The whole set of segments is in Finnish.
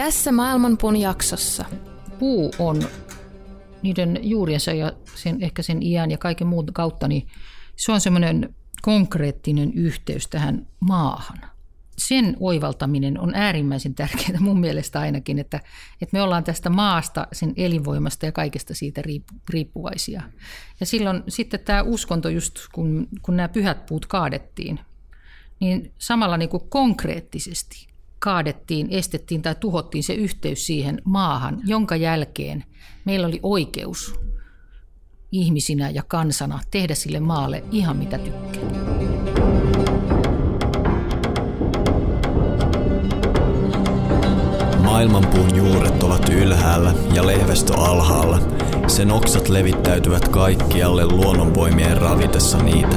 Tässä Maailmanpuun jaksossa. Puu on niiden juuriensa ja sen, ehkä sen iän ja kaiken muun kautta, niin se on semmoinen konkreettinen yhteys tähän maahan. Sen oivaltaminen on äärimmäisen tärkeää mun mielestä ainakin, että, että me ollaan tästä maasta, sen elinvoimasta ja kaikesta siitä riippuvaisia. Ja silloin sitten tämä uskonto, just kun, kun nämä pyhät puut kaadettiin, niin samalla niin kuin konkreettisesti kaadettiin, estettiin tai tuhottiin se yhteys siihen maahan, jonka jälkeen meillä oli oikeus ihmisinä ja kansana tehdä sille maalle ihan mitä tykkää. Maailmanpuun juuret ovat ylhäällä ja lehvästö alhaalla. Sen oksat levittäytyvät kaikkialle luonnonvoimien ravitessa niitä.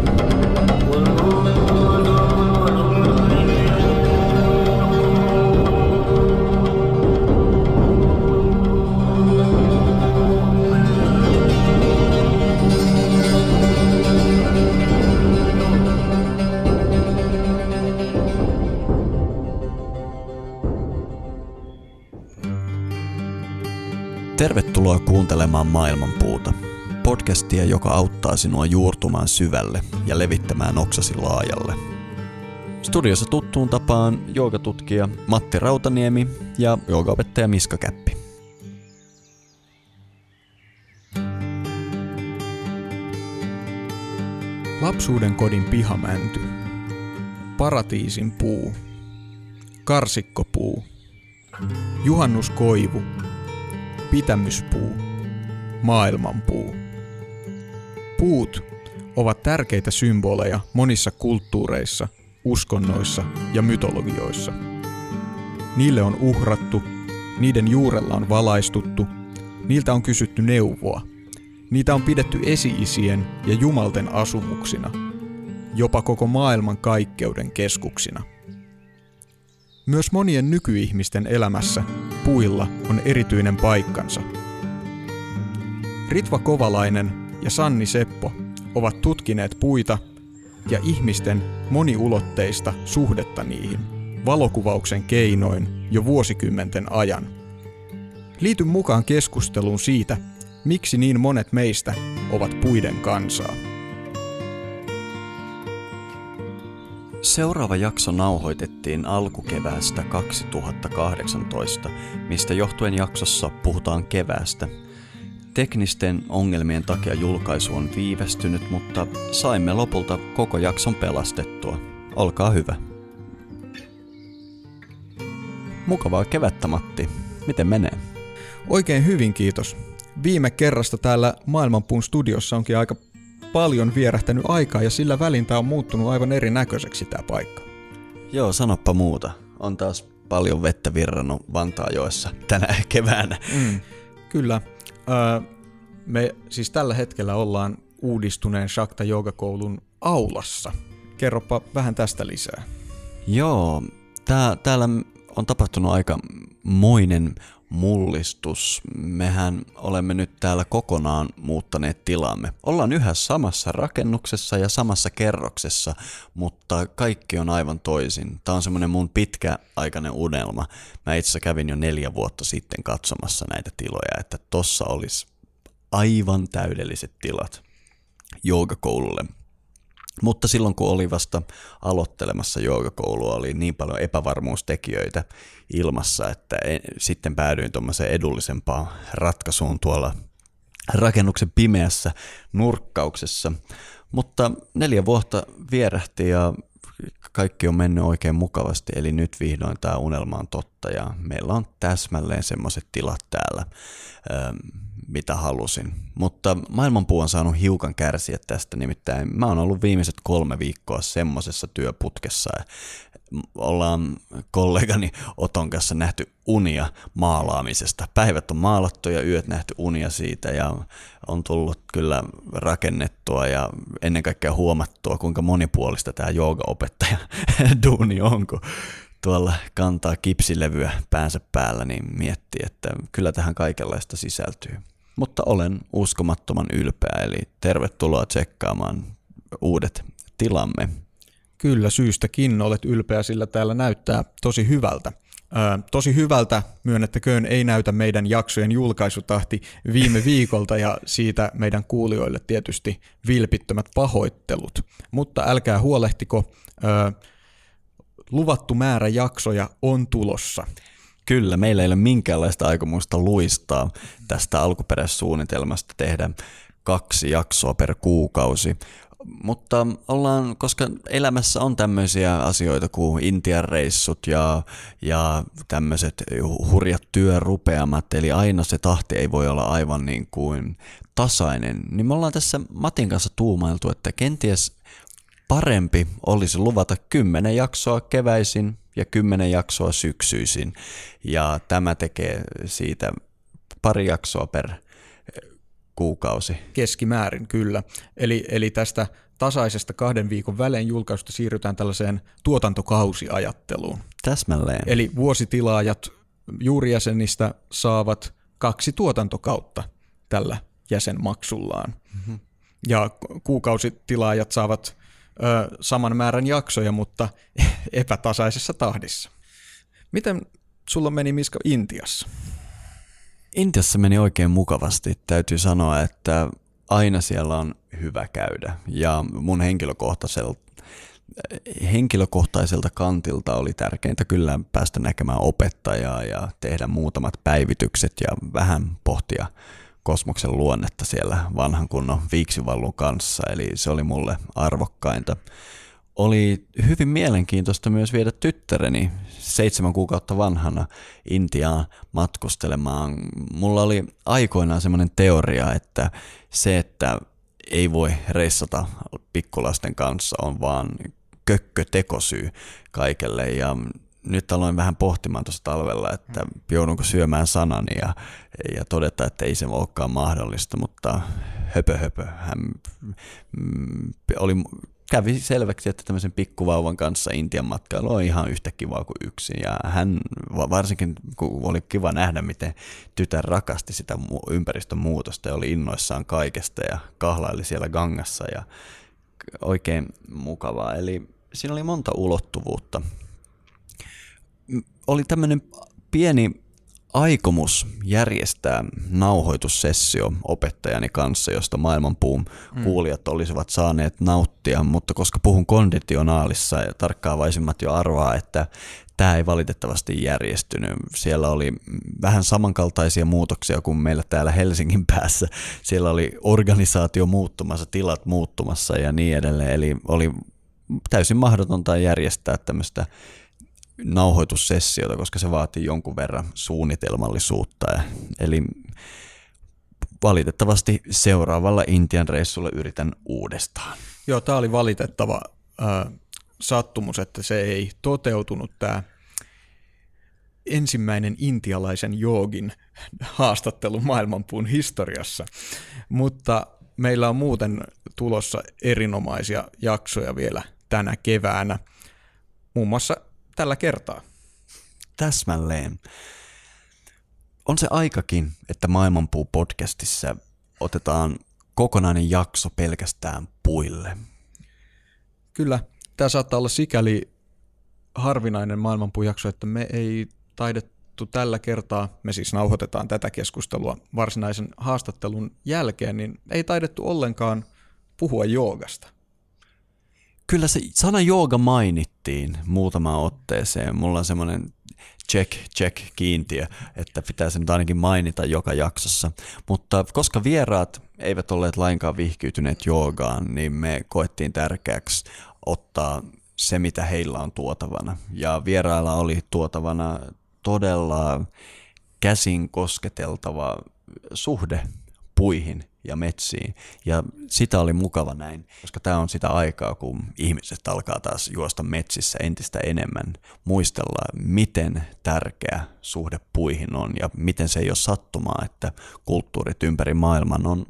Tervetuloa kuuntelemaan Maailmanpuuta, podcastia, joka auttaa sinua juurtumaan syvälle ja levittämään oksasi laajalle. Studiossa tuttuun tapaan joogatutkija Matti Rautaniemi ja joogaopettaja Miska Käppi. Lapsuuden kodin pihamänty. Paratiisin puu. Karsikkopuu. Juhannuskoivu pitämyspuu, maailmanpuu. Puut ovat tärkeitä symboleja monissa kulttuureissa, uskonnoissa ja mytologioissa. Niille on uhrattu, niiden juurella on valaistuttu, niiltä on kysytty neuvoa. Niitä on pidetty esi-isien ja jumalten asumuksina, jopa koko maailman kaikkeuden keskuksina. Myös monien nykyihmisten elämässä puilla on erityinen paikkansa. Ritva Kovalainen ja Sanni Seppo ovat tutkineet puita ja ihmisten moniulotteista suhdetta niihin valokuvauksen keinoin jo vuosikymmenten ajan. Liity mukaan keskusteluun siitä, miksi niin monet meistä ovat puiden kansaa. Seuraava jakso nauhoitettiin alkukeväästä 2018, mistä johtuen jaksossa puhutaan keväästä. Teknisten ongelmien takia julkaisu on viivästynyt, mutta saimme lopulta koko jakson pelastettua. Olkaa hyvä. Mukavaa kevättä, Matti. Miten menee? Oikein hyvin, kiitos. Viime kerrasta täällä Maailmanpuun studiossa onkin aika paljon vierähtänyt aikaa ja sillä välin tämä on muuttunut aivan erinäköiseksi tämä paikka. Joo, sanoppa muuta. On taas paljon vettä virrannut Vantaajoessa tänä keväänä. Mm, kyllä. Öö, me siis tällä hetkellä ollaan uudistuneen Shakta Joogakoulun aulassa. Kerropa vähän tästä lisää. Joo, tää, täällä on tapahtunut aika moinen mullistus. Mehän olemme nyt täällä kokonaan muuttaneet tilamme. Ollaan yhä samassa rakennuksessa ja samassa kerroksessa, mutta kaikki on aivan toisin. Tämä on semmoinen mun pitkäaikainen unelma. Mä itse kävin jo neljä vuotta sitten katsomassa näitä tiloja, että tossa olisi aivan täydelliset tilat joogakoululle. Mutta silloin kun oli vasta aloittelemassa joogakoulua, oli niin paljon epävarmuustekijöitä ilmassa, että sitten päädyin tuommoiseen edullisempaan ratkaisuun tuolla rakennuksen pimeässä nurkkauksessa. Mutta neljä vuotta vierähti ja kaikki on mennyt oikein mukavasti, eli nyt vihdoin tämä unelma on totta ja meillä on täsmälleen semmoiset tilat täällä, mitä halusin. Mutta maailmanpuu on saanut hiukan kärsiä tästä, nimittäin mä oon ollut viimeiset kolme viikkoa semmoisessa työputkessa. Ollaan kollegani Oton kanssa nähty unia maalaamisesta. Päivät on maalattu ja yöt nähty unia siitä ja on tullut kyllä rakennettua ja ennen kaikkea huomattua, kuinka monipuolista tämä joogaopettaja duuni on, kun tuolla kantaa kipsilevyä päänsä päällä, niin miettii, että kyllä tähän kaikenlaista sisältyy. Mutta olen uskomattoman ylpeä, eli tervetuloa tsekkaamaan uudet tilamme. Kyllä, syystäkin olet ylpeä, sillä täällä näyttää tosi hyvältä. Ö, tosi hyvältä, myönnettäköön, ei näytä meidän jaksojen julkaisutahti viime viikolta ja siitä meidän kuulijoille tietysti vilpittömät pahoittelut. Mutta älkää huolehtiko, ö, luvattu määrä jaksoja on tulossa. Kyllä, meillä ei ole minkäänlaista aikomusta luistaa tästä alkuperäissuunnitelmasta tehdä kaksi jaksoa per kuukausi. Mutta ollaan, koska elämässä on tämmöisiä asioita kuin Intian reissut ja, ja tämmöiset hurjat työrupeamat, eli aina se tahti ei voi olla aivan niin kuin tasainen, niin me ollaan tässä Matin kanssa tuumailtu, että kenties parempi olisi luvata kymmenen jaksoa keväisin ja kymmenen jaksoa syksyisin. Ja tämä tekee siitä pari jaksoa per kuukausi. Keskimäärin, kyllä. Eli, eli tästä tasaisesta kahden viikon välein julkaisusta siirrytään tällaiseen tuotantokausiajatteluun. Täsmälleen. Eli vuositilaajat juurijäsenistä saavat kaksi tuotantokautta tällä jäsenmaksullaan. Mm-hmm. Ja kuukausitilaajat saavat ö, saman määrän jaksoja, mutta epätasaisessa tahdissa. Miten sulla meni Miska Intiassa? Intiassa meni oikein mukavasti. Täytyy sanoa, että aina siellä on hyvä käydä. Ja mun henkilökohtaiselta, henkilökohtaiselta kantilta oli tärkeintä kyllä päästä näkemään opettajaa ja tehdä muutamat päivitykset ja vähän pohtia kosmoksen luonnetta siellä vanhan kunnon viiksivallun kanssa. Eli se oli mulle arvokkainta oli hyvin mielenkiintoista myös viedä tyttäreni seitsemän kuukautta vanhana Intiaan matkustelemaan. Mulla oli aikoinaan semmoinen teoria, että se, että ei voi reissata pikkulasten kanssa on vaan kökkö tekosyy kaikelle ja nyt aloin vähän pohtimaan tuossa talvella, että joudunko syömään sanani ja, ja todeta, että ei se olekaan mahdollista, mutta höpö höpö. Hän mm, oli kävi selväksi, että tämmöisen pikkuvauvan kanssa Intian matkailu on ihan yhtä kivaa kuin yksin. Ja hän, varsinkin kun oli kiva nähdä, miten tytär rakasti sitä ympäristön muutosta ja oli innoissaan kaikesta ja kahlaili siellä gangassa ja oikein mukavaa. Eli siinä oli monta ulottuvuutta. Oli tämmöinen pieni aikomus järjestää nauhoitussessio opettajani kanssa, josta maailmanpuun mm. kuulijat olisivat saaneet nauttia, mutta koska puhun konditionaalissa ja tarkkaavaisimmat jo arvaa, että tämä ei valitettavasti järjestynyt. Siellä oli vähän samankaltaisia muutoksia kuin meillä täällä Helsingin päässä. Siellä oli organisaatio muuttumassa, tilat muuttumassa ja niin edelleen, eli oli täysin mahdotonta järjestää tämmöistä nauhoitussessiota, koska se vaatii jonkun verran suunnitelmallisuutta. Eli valitettavasti seuraavalla Intian reissulla yritän uudestaan. Joo, tämä oli valitettava äh, sattumus, että se ei toteutunut tämä ensimmäinen intialaisen joogin haastattelu maailmanpuun historiassa. Mutta meillä on muuten tulossa erinomaisia jaksoja vielä tänä keväänä. Muun muassa tällä kertaa. Täsmälleen. On se aikakin, että Maailmanpuu-podcastissa otetaan kokonainen jakso pelkästään puille. Kyllä, tämä saattaa olla sikäli harvinainen maailmanpuujakso, että me ei taidettu tällä kertaa, me siis nauhoitetaan tätä keskustelua varsinaisen haastattelun jälkeen, niin ei taidettu ollenkaan puhua joogasta – kyllä se sana jooga mainittiin muutamaan otteeseen. Mulla on semmoinen check, check kiintiö, että pitää sen ainakin mainita joka jaksossa. Mutta koska vieraat eivät olleet lainkaan vihkiytyneet joogaan, niin me koettiin tärkeäksi ottaa se, mitä heillä on tuotavana. Ja vierailla oli tuotavana todella käsin kosketeltava suhde puihin ja metsiin. Ja sitä oli mukava näin, koska tämä on sitä aikaa, kun ihmiset alkaa taas juosta metsissä entistä enemmän, muistella, miten tärkeä suhde puihin on ja miten se ei ole sattumaa, että kulttuurit ympäri maailman on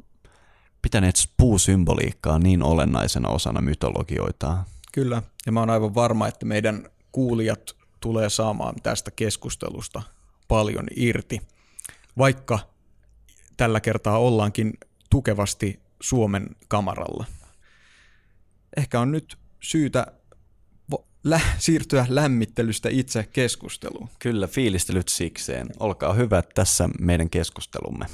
pitäneet puusymboliikkaa niin olennaisena osana mytologioitaan. Kyllä, ja mä oon aivan varma, että meidän kuulijat tulee saamaan tästä keskustelusta paljon irti, vaikka tällä kertaa ollaankin tukevasti Suomen kamaralla. Ehkä on nyt syytä lä- siirtyä lämmittelystä itse keskusteluun. Kyllä, fiilistelyt sikseen. Olkaa hyvät tässä meidän keskustelumme.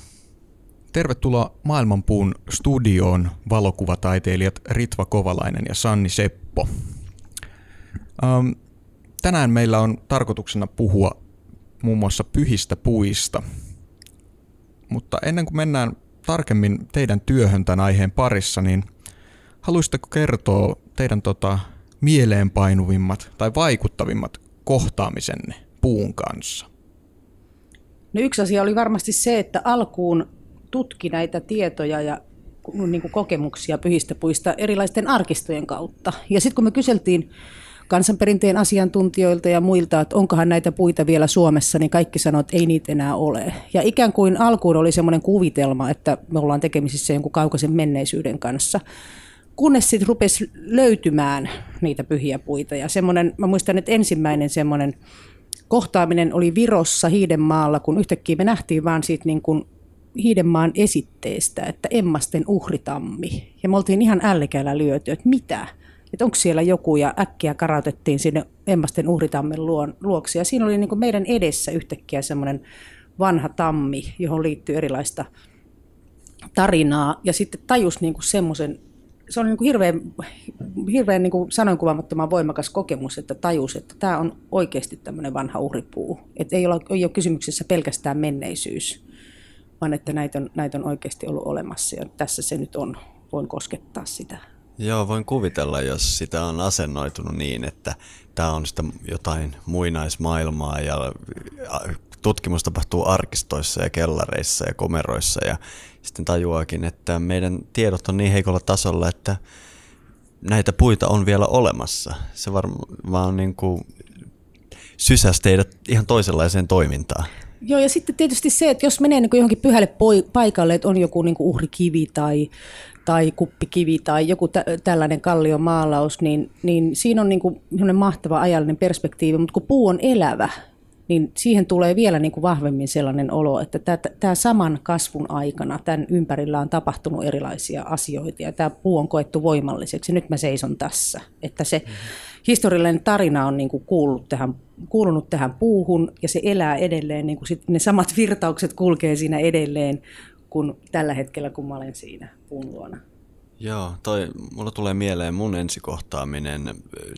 Tervetuloa Maailmanpuun studioon valokuvataiteilijat Ritva Kovalainen ja Sanni Seppo. Ähm, tänään meillä on tarkoituksena puhua muun muassa pyhistä puista. Mutta ennen kuin mennään tarkemmin teidän työhön tämän aiheen parissa, niin haluaisitteko kertoa teidän tota, mieleenpainuvimmat tai vaikuttavimmat kohtaamisenne puun kanssa? No yksi asia oli varmasti se, että alkuun tutki näitä tietoja ja niin kuin kokemuksia pyhistä puista erilaisten arkistojen kautta. Ja sitten kun me kyseltiin kansanperinteen asiantuntijoilta ja muilta, että onkohan näitä puita vielä Suomessa, niin kaikki sanoivat, että ei niitä enää ole. Ja ikään kuin alkuun oli semmoinen kuvitelma, että me ollaan tekemisissä jonkun kaukaisen menneisyyden kanssa kunnes sitten rupesi löytymään niitä pyhiä puita. Ja semmoinen, mä muistan, että ensimmäinen semmoinen kohtaaminen oli Virossa Hiidenmaalla, kun yhtäkkiä me nähtiin vaan siitä niin kuin Hiidenmaan esitteestä, että Emmasten uhritammi. Ja me oltiin ihan ällikällä lyöty, että mitä? Että onko siellä joku ja äkkiä karautettiin sinne Emmasten uhritammen luoksi. Ja siinä oli niin kuin meidän edessä yhtäkkiä semmoinen vanha tammi, johon liittyy erilaista tarinaa. Ja sitten tajus niin kuin semmoisen se oli niin kuin hirveän, hirveän niin kuin voimakas kokemus, että tajus, että tämä on oikeasti tämmöinen vanha uhripuu. Että ei ole, ei ole kysymyksessä pelkästään menneisyys, vaan että näitä on, näitä on oikeasti ollut olemassa ja tässä se nyt on. Voin koskettaa sitä. Joo, voin kuvitella, jos sitä on asennoitunut niin, että tämä on sitä jotain muinaismaailmaa ja tutkimus tapahtuu arkistoissa ja kellareissa ja komeroissa ja sitten tajuakin, että meidän tiedot on niin heikolla tasolla, että näitä puita on vielä olemassa. Se varmaan niin kuin sysäsi teidät ihan toisenlaiseen toimintaan. Joo, ja sitten tietysti se, että jos menee niin johonkin pyhälle paikalle, että on joku niin uhrikivi tai, tai kuppikivi tai joku tä- tällainen kalliomaalaus, niin, niin siinä on niin kuin mahtava ajallinen perspektiivi, mutta kun puu on elävä, niin siihen tulee vielä niin kuin vahvemmin sellainen olo, että tämä saman kasvun aikana tämän ympärillä on tapahtunut erilaisia asioita ja tämä puu on koettu voimalliseksi. Nyt mä seison tässä. Että se mm-hmm. historiallinen tarina on niin kuin kuulunut, tähän, kuulunut tähän puuhun ja se elää edelleen, niin kuin sit ne samat virtaukset kulkee siinä edelleen kuin tällä hetkellä, kun mä olen siinä puun luona. Joo, toi, mulla tulee mieleen mun ensikohtaaminen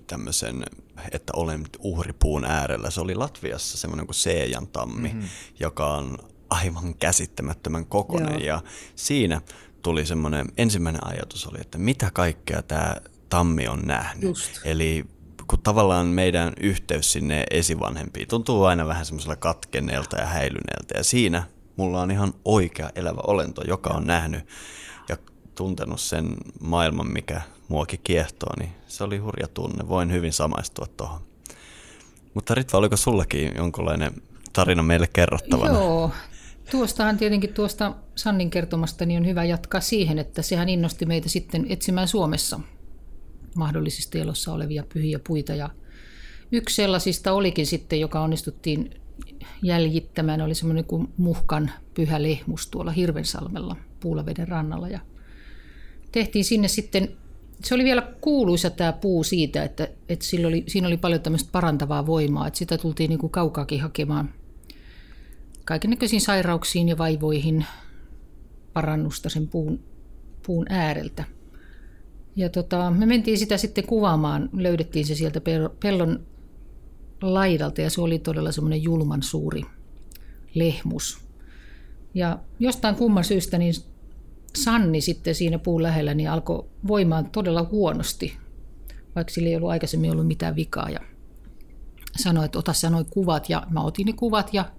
tämmöisen, että olen uhripuun äärellä. Se oli Latviassa semmoinen kuin Seejan tammi, mm-hmm. joka on aivan käsittämättömän kokonen. Joo. Ja siinä tuli semmoinen, ensimmäinen ajatus oli, että mitä kaikkea tämä tammi on nähnyt. Just. Eli kun tavallaan meidän yhteys sinne esivanhempiin tuntuu aina vähän semmoisella katkenneelta ja häilyneeltä. Ja siinä mulla on ihan oikea elävä olento, joka on nähnyt tuntenut sen maailman, mikä muakin kiehtoo, niin se oli hurja tunne. Voin hyvin samaistua tuohon. Mutta Ritva, oliko sullakin jonkunlainen tarina meille kerrottavana? Joo, tuostahan tietenkin tuosta Sannin kertomasta niin on hyvä jatkaa siihen, että sehän innosti meitä sitten etsimään Suomessa mahdollisesti elossa olevia pyhiä puita. Ja yksi sellaisista olikin sitten, joka onnistuttiin jäljittämään, oli semmoinen kuin muhkan pyhä lehmus tuolla Hirvensalmella Puulaveden rannalla. Ja tehtiin sinne sitten, se oli vielä kuuluisa tämä puu siitä, että, että sillä oli, siinä oli paljon tämmöistä parantavaa voimaa, että sitä tultiin niin kuin kaukaakin hakemaan kaikennäköisiin sairauksiin ja vaivoihin parannusta sen puun, puun ääreltä. Ja tota, me mentiin sitä sitten kuvaamaan, löydettiin se sieltä pellon laidalta ja se oli todella semmoinen julman suuri lehmus. Ja jostain kumman syystä niin Sanni sitten siinä puun lähellä niin alkoi voimaan todella huonosti, vaikka sillä ei ollut aikaisemmin ollut mitään vikaa. Ja sanoi, että ota sanoi kuvat ja mä otin ne kuvat ja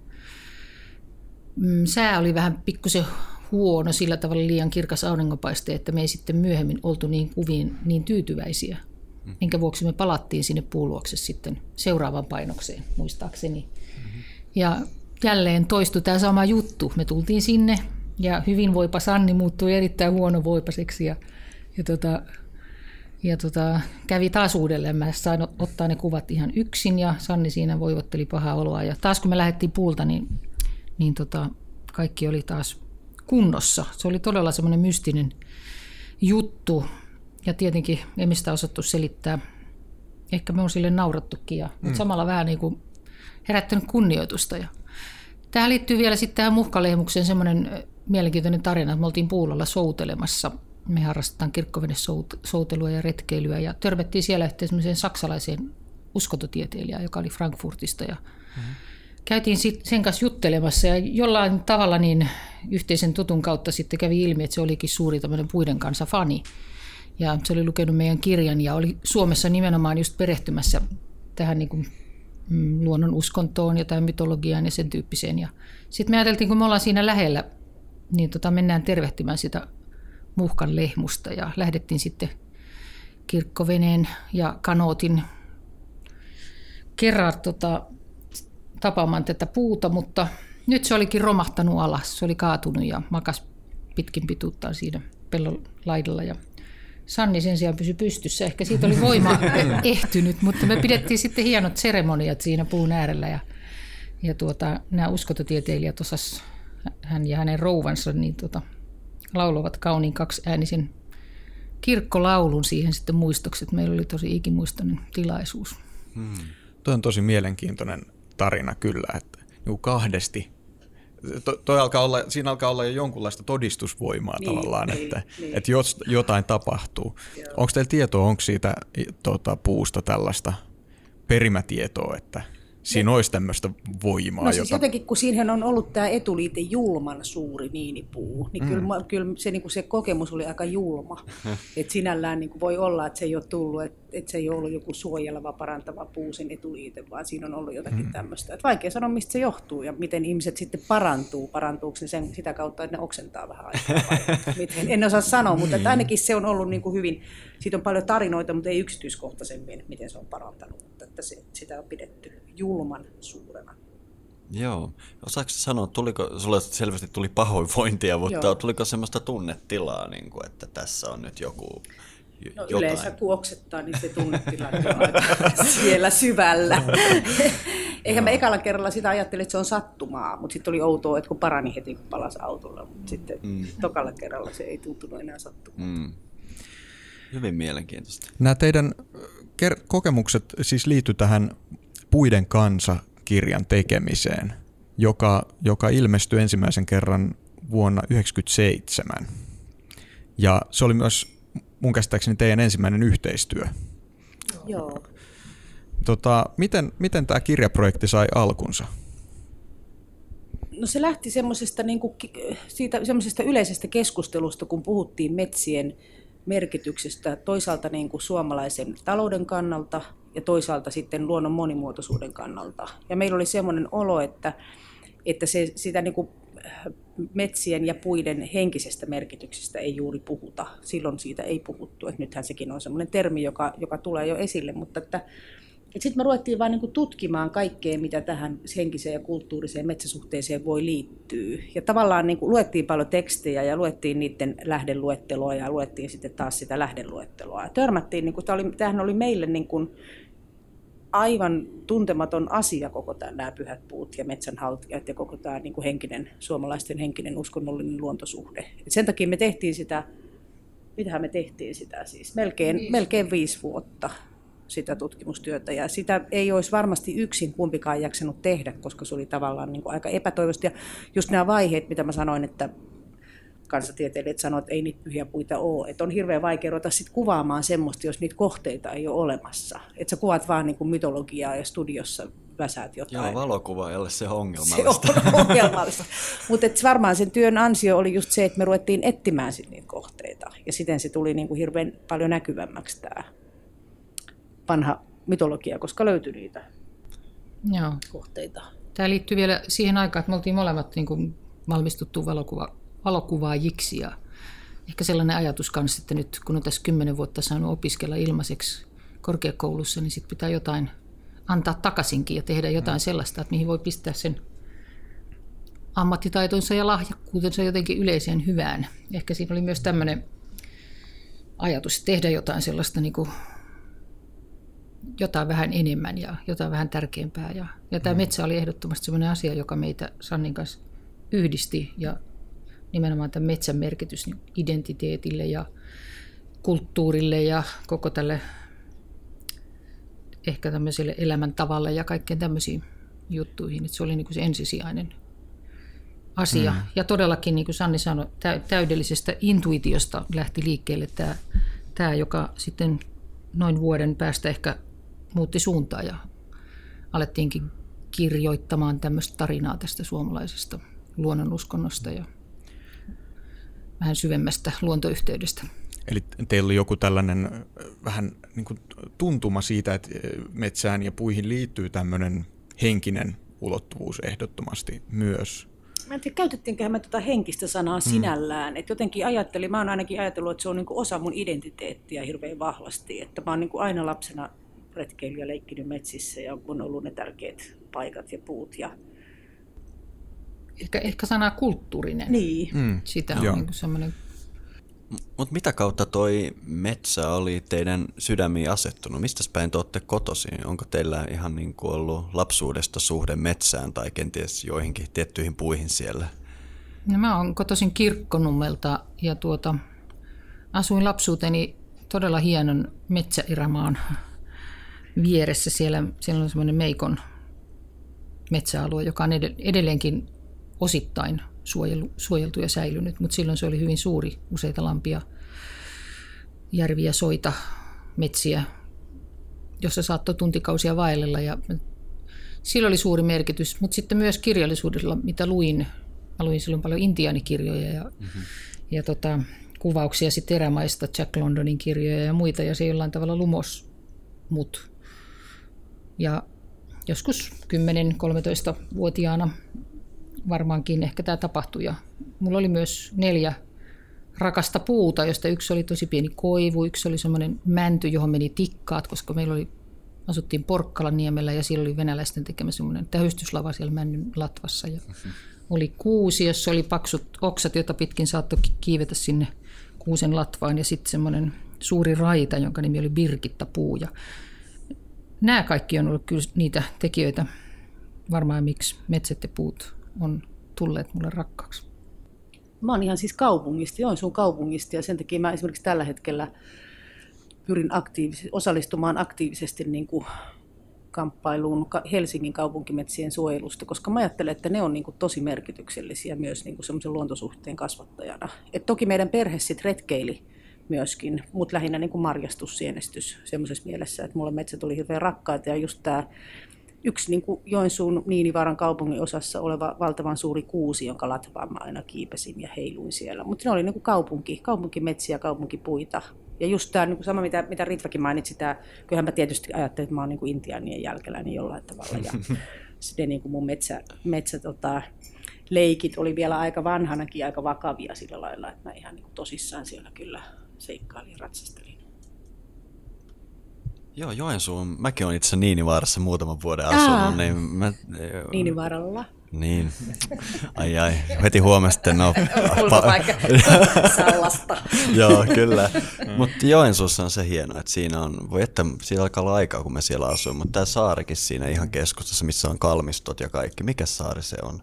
mm, sää oli vähän pikkusen huono, sillä tavalla liian kirkas auringonpaiste, että me ei sitten myöhemmin oltu niin kuviin niin tyytyväisiä. Minkä vuoksi me palattiin sinne puuluokse sitten seuraavaan painokseen, muistaakseni. Mm-hmm. Ja jälleen toistui tämä sama juttu. Me tultiin sinne, ja hyvinvoipa Sanni muuttui erittäin huonovoipaseksi ja, ja tota, ja tota, kävi taas uudelleen. Mä sain ottaa ne kuvat ihan yksin ja Sanni siinä voivotteli pahaa oloa. Ja taas kun me lähdettiin puulta, niin, niin tota, kaikki oli taas kunnossa. Se oli todella semmoinen mystinen juttu. Ja tietenkin ei mistä osattu selittää. Ehkä me on sille naurattukin, ja, mm. mutta samalla vähän niin kuin herättänyt kunnioitusta. Ja tähän liittyy vielä sitten tähän muhkalehmukseen semmoinen mielenkiintoinen tarina, että me oltiin puulolla soutelemassa. Me harrastetaan kirkkovenesoutelua ja retkeilyä ja törmättiin siellä yhteen saksalaiseen uskontotieteilijään, joka oli Frankfurtista. Ja mm-hmm. Käytiin sit sen kanssa juttelemassa ja jollain tavalla niin yhteisen tutun kautta sitten kävi ilmi, että se olikin suuri tämmöinen puiden kanssa fani. Ja se oli lukenut meidän kirjan ja oli Suomessa nimenomaan just perehtymässä tähän niin kuin mm, luonnon uskontoon ja tähän mytologiaan ja sen tyyppiseen. Ja sitten me ajateltiin, kun me ollaan siinä lähellä, niin tota, mennään tervehtimään sitä muhkan lehmusta ja lähdettiin sitten kirkkoveneen ja kanootin kerran tota, tapaamaan tätä puuta, mutta nyt se olikin romahtanut alas. Se oli kaatunut ja makas pitkin pituuttaan siinä pellon laidalla ja Sanni sen sijaan pysyi pystyssä. Ehkä siitä oli voima ehtynyt, mutta me pidettiin sitten hienot seremoniat siinä puun äärellä ja, ja tuota, nämä uskototieteilijät osas, hän ja hänen rouvansa, niin tuota, laulavat kauniin kaksiäänisen kirkkolaulun siihen sitten muistoksi. Meillä oli tosi ikimuistoinen tilaisuus. Hmm. Tuo on tosi mielenkiintoinen tarina kyllä, että niin kahdesti to, toi alkaa olla, siinä alkaa olla jo jonkunlaista todistusvoimaa niin, tavallaan, niin, että, niin. että jos jotain tapahtuu. Onko teillä tietoa, onko siitä tota, puusta tällaista perimätietoa, että siinä ne, olisi tämmöistä voimaa. No siis jota... jotenkin, kun siihen on ollut tämä etuliite julman suuri niinipuu, niin mm. kyllä, kyllä se, niin kuin se kokemus oli aika julma. että sinällään niin kuin voi olla, että se ei ole tullut, että, että se ei ole ollut joku suojeleva, parantava puu sen etuliite, vaan siinä on ollut jotakin mm. tämmöistä. Että vaikea sanoa, mistä se johtuu ja miten ihmiset sitten parantuu. Parantuuko ne sen, sitä kautta, että ne oksentaa vähän aikaa. miten, en osaa sanoa, mutta että ainakin se on ollut niin kuin hyvin, siitä on paljon tarinoita, mutta ei yksityiskohtaisemmin, miten se on parantanut. Että se, sitä on pidetty julman suurena. Joo. Osaatko sanoa, tuliko, sulle selvästi tuli pahoinvointia, mutta Joo. tuliko semmoista tunnetilaa, niin kuin, että tässä on nyt joku No jotain. yleensä kuoksettaa, niin se tunnetila siellä syvällä. Eikä no. me ekalla kerralla sitä ajattelin, että se on sattumaa, mutta sitten oli outoa, että kun parani heti, kun palasi autolla, mutta sitten mm. tokalla kerralla se ei tuntunut enää sattumaa. Mm. Hyvin mielenkiintoista. Nämä teidän kokemukset siis liittyy tähän Puiden kansa-kirjan tekemiseen, joka, joka ilmestyi ensimmäisen kerran vuonna 1997. Ja se oli myös mun käsittääkseni teidän ensimmäinen yhteistyö. Joo. Tota, miten, miten tämä kirjaprojekti sai alkunsa? No se lähti semmoisesta, niin kuin, siitä, semmoisesta yleisestä keskustelusta, kun puhuttiin metsien merkityksestä toisaalta niin kuin suomalaisen talouden kannalta ja toisaalta sitten luonnon monimuotoisuuden kannalta. Ja meillä oli semmoinen olo, että, että se, sitä niin kuin metsien ja puiden henkisestä merkityksestä ei juuri puhuta. Silloin siitä ei puhuttu. Että nythän sekin on semmoinen termi, joka, joka tulee jo esille, mutta että, sitten me ruvettiin vain niin tutkimaan kaikkea, mitä tähän henkiseen ja kulttuuriseen metsäsuhteeseen voi liittyä. Ja tavallaan niin luettiin paljon tekstejä ja luettiin niiden lähdeluetteloa ja luettiin sitten taas sitä lähdeluetteloa. Ja törmättiin, niin kuin, tämä tämähän oli meille niin kuin aivan tuntematon asia koko tämä, nämä pyhät puut ja metsänhaltijat ja koko tämä niin kuin henkinen, suomalaisten henkinen uskonnollinen luontosuhde. Et sen takia me tehtiin sitä, mitähän me tehtiin sitä siis, melkein, viisi. melkein viisi vuotta sitä tutkimustyötä ja sitä ei olisi varmasti yksin kumpikaan jaksanut tehdä, koska se oli tavallaan niin kuin aika epätoivosta. Ja just nämä vaiheet, mitä mä sanoin, että kansatieteilijät sanoivat, että ei niitä pyhiä puita ole. Että on hirveän vaikea ruveta sit kuvaamaan semmoista, jos niitä kohteita ei ole olemassa. Että sä kuvaat vaan niin kuin mytologiaa ja studiossa väsäät jotain. Joo, valokuva ei ole se ongelmallista. Se on ongelmallista. Mutta varmaan sen työn ansio oli just se, että me ruvettiin etsimään sit niitä kohteita. Ja siten se tuli niin kuin hirveän paljon näkyvämmäksi tämä vanha mytologia, koska löytyi niitä Joo. kohteita. Tämä liittyy vielä siihen aikaan, että me oltiin molemmat niin kuin valmistuttu valokuva, valokuvaajiksi ja ehkä sellainen ajatus kanssa, että nyt kun on tässä kymmenen vuotta saanut opiskella ilmaiseksi korkeakoulussa, niin sitten pitää jotain antaa takaisinkin ja tehdä jotain mm. sellaista, että mihin voi pistää sen ammattitaitonsa ja lahjakkuutensa jotenkin yleiseen hyvään. Ehkä siinä oli myös tämmöinen ajatus tehdä jotain sellaista niin kuin, jotain vähän enemmän ja jotain vähän tärkeämpää. Ja, ja tämä metsä oli ehdottomasti sellainen asia, joka meitä Sannin kanssa yhdisti ja nimenomaan tämän metsän merkitys niin identiteetille ja kulttuurille ja koko tälle ehkä tämmöiselle elämäntavalle ja kaikkeen tämmöisiin juttuihin. Että se oli niin kuin se ensisijainen asia. Mm. Ja todellakin, niin kuin Sanni sanoi, täydellisestä intuitiosta lähti liikkeelle tämä, tämä, joka sitten noin vuoden päästä ehkä muutti suuntaa ja alettiinkin kirjoittamaan tämmöistä tarinaa tästä suomalaisesta luonnonuskonnosta ja vähän syvemmästä luontoyhteydestä. Eli teillä oli joku tällainen vähän niin kuin tuntuma siitä, että metsään ja puihin liittyy tämmöinen henkinen ulottuvuus ehdottomasti myös. Mä en tiedä, käytettiinköhän me tätä henkistä sanaa mm. sinällään. Et jotenkin ajattelin, mä oon ainakin ajatellut, että se on niinku osa mun identiteettiä hirveän vahvasti. Että mä oon niinku aina lapsena retkeilyä leikkinyt metsissä ja on ollut ne tärkeät paikat ja puut. Ja... Ehkä, ehkä sana kulttuurinen. Niin. Mm. Sitä on niin semmoinen mutta mitä kautta toi metsä oli teidän sydämiin asettunut? Mistä päin te olette kotoisin? Onko teillä ihan niin kuin ollut lapsuudesta suhde metsään tai kenties joihinkin tiettyihin puihin siellä? No mä oon kotoisin Kirkkonummelta ja tuota, asuin lapsuuteni todella hienon metsäiramaan vieressä. Siellä, siellä on semmoinen Meikon metsäalue, joka on edelleenkin osittain suojelu, suojeltu ja säilynyt, mutta silloin se oli hyvin suuri, useita lampia, järviä, soita, metsiä, jossa saattoi tuntikausia vaellella ja sillä oli suuri merkitys, mutta sitten myös kirjallisuudella, mitä luin, mä luin silloin paljon intiaanikirjoja ja, mm-hmm. ja tota, kuvauksia sitten erämaista, Jack Londonin kirjoja ja muita, ja se jollain tavalla lumos mut. Ja joskus 10-13-vuotiaana varmaankin ehkä tämä tapahtui. Ja mulla oli myös neljä rakasta puuta, josta yksi oli tosi pieni koivu, yksi oli semmoinen mänty, johon meni tikkaat, koska meillä oli, asuttiin Porkkalan niemellä ja siellä oli venäläisten tekemä semmoinen tähystyslava siellä männyn latvassa. Ja oli kuusi, jossa oli paksut oksat, joita pitkin saattoi kiivetä sinne kuusen latvaan ja sitten semmoinen suuri raita, jonka nimi oli Birgitta-puu. Ja nämä kaikki on ollut kyllä niitä tekijöitä, varmaan miksi metsät ja puut on tulleet mulle rakkaaksi. Mä oon ihan siis kaupungista, Joensuun kaupungista ja sen takia mä esimerkiksi tällä hetkellä pyrin aktiivis- osallistumaan aktiivisesti niin kuin kamppailuun Helsingin kaupunkimetsien suojelusta, koska mä ajattelen, että ne on niin kuin tosi merkityksellisiä myös niin kuin semmoisen luontosuhteen kasvattajana. Et toki meidän perhe sitten retkeili myöskin, mutta lähinnä niin kuin marjastus, sienestys semmoisessa mielessä, että mulle metsät oli hirveän rakkaita ja just tämä yksi niin kuin Joensuun Niinivaaran kaupungin osassa oleva valtavan suuri kuusi, jonka latvaan mä aina kiipesin ja heiluin siellä. Mutta ne oli niin kuin kaupunki, kaupunkimetsiä, kaupunkipuita. Ja just tämä niin sama, mitä, mitä Ritvakin mainitsi, tämä, kyllähän mä tietysti ajattelin, että mä oon niin kuin intiaanien jälkeläinen jollain tavalla. Ja sitten niin kuin mun metsä, metsä tota, leikit oli vielä aika vanhanakin aika vakavia sillä lailla, että mä ihan niin kuin tosissaan siellä kyllä seikkailin, ratsastelin. Joo, Joensuun. Mäkin olen itse Niinivaarassa muutaman vuoden asunut. Aa, niin mä, Niinivaaralla. Niin. Ai ai, heti huomasitte, no... Sallasta. Joo, kyllä. Mutta Joensuussa on se hieno, että siinä on, voi että siinä alkaa olla aikaa, kun me siellä asuin, mutta tämä saarikin siinä ihan keskustassa, missä on kalmistot ja kaikki. Mikä saari se on?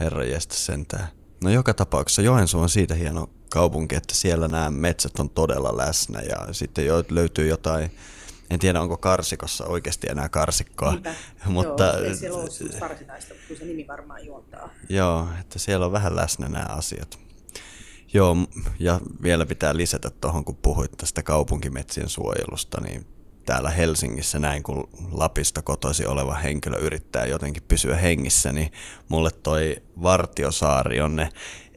Herra jästä sentään. No joka tapauksessa Joensuu on siitä hieno kaupunki, että siellä nämä metsät on todella läsnä ja sitten jo löytyy jotain en tiedä, onko karsikossa oikeasti enää karsikkoa. Niinpä. Mutta, joo, ei siellä ole varsinaista, kun se nimi varmaan juontaa. Joo, että siellä on vähän läsnä nämä asiat. Joo, ja vielä pitää lisätä tuohon, kun puhuit tästä kaupunkimetsien suojelusta, niin täällä Helsingissä näin, kun Lapista kotoisin oleva henkilö yrittää jotenkin pysyä hengissä, niin mulle toi Vartiosaari, onne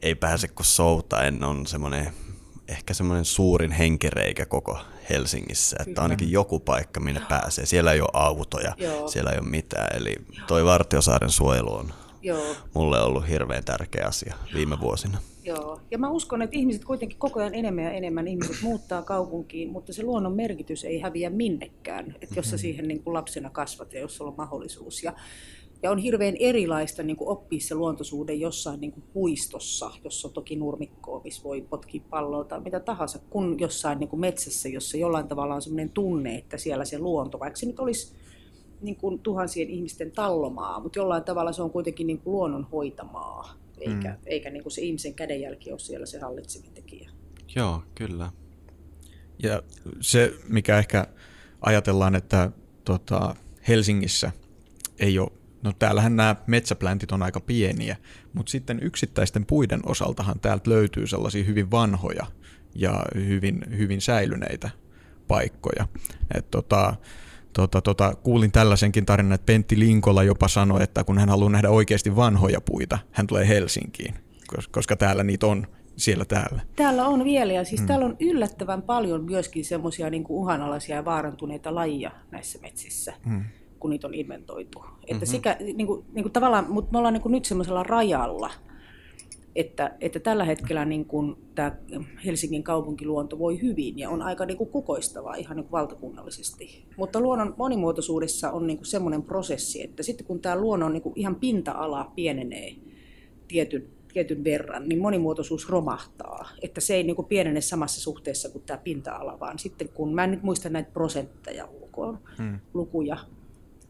ei pääse kuin soutain, on semmoinen ehkä semmoinen suurin henkireikä koko Helsingissä, että Kyllä. ainakin joku paikka, minne pääsee. Siellä ei ole autoja, Joo. siellä ei ole mitään. Eli toi Vartiosaaren suojelu on Joo. mulle ollut hirveän tärkeä asia viime vuosina. Joo, ja mä uskon, että ihmiset kuitenkin koko ajan enemmän ja enemmän ihmiset muuttaa kaupunkiin, mutta se luonnon merkitys ei häviä minnekään, että jos sä mm-hmm. siihen niin kuin lapsena kasvat ja jos sulla on mahdollisuus. Ja, Ja on hirveän erilaista niin kuin oppia se luontosuhde jossain niin kuin puistossa, jossa on toki nurmikkoa, missä voi potkia palloa tai mitä tahansa, kun jossain niin kuin metsässä, jossa jollain tavalla on sellainen tunne, että siellä se luonto, vaikka se nyt olisi niin kuin tuhansien ihmisten tallomaa, mutta jollain tavalla se on kuitenkin niin kuin luonnon hoitamaa, eikä, mm. eikä niin kuin se ihmisen kädenjälki ole siellä se hallitsevin tekijä. Joo, kyllä. Ja se, mikä ehkä ajatellaan, että tota, Helsingissä ei ole, no täällähän nämä metsäpläntit on aika pieniä, mutta sitten yksittäisten puiden osaltahan täältä löytyy sellaisia hyvin vanhoja ja hyvin, hyvin säilyneitä paikkoja. Et tota, tota, tota, kuulin tällaisenkin tarinan, että Pentti Linkola jopa sanoi, että kun hän haluaa nähdä oikeasti vanhoja puita, hän tulee Helsinkiin, koska täällä niitä on siellä täällä. Täällä on vielä, ja siis mm. täällä on yllättävän paljon myöskin semmoisia niin uhanalaisia ja vaarantuneita lajia näissä metsissä, mm. Kun niitä on inventoitu. Että mm-hmm. sikä, niin kuin, niin kuin tavallaan, mutta me ollaan niin kuin nyt semmoisella rajalla, että, että tällä hetkellä niin kuin tämä Helsingin kaupunkiluonto voi hyvin ja on aika niin kuin kukoistavaa ihan niin kuin valtakunnallisesti. Mutta luonnon monimuotoisuudessa on niin kuin semmoinen prosessi, että sitten kun tämä luonnon niin kuin ihan pinta-ala pienenee tietyn, tietyn verran, niin monimuotoisuus romahtaa. Että se ei niin kuin pienene samassa suhteessa kuin tämä pinta-ala, vaan sitten kun, mä en nyt muista näitä prosentteja ulkoon, hmm. lukuja,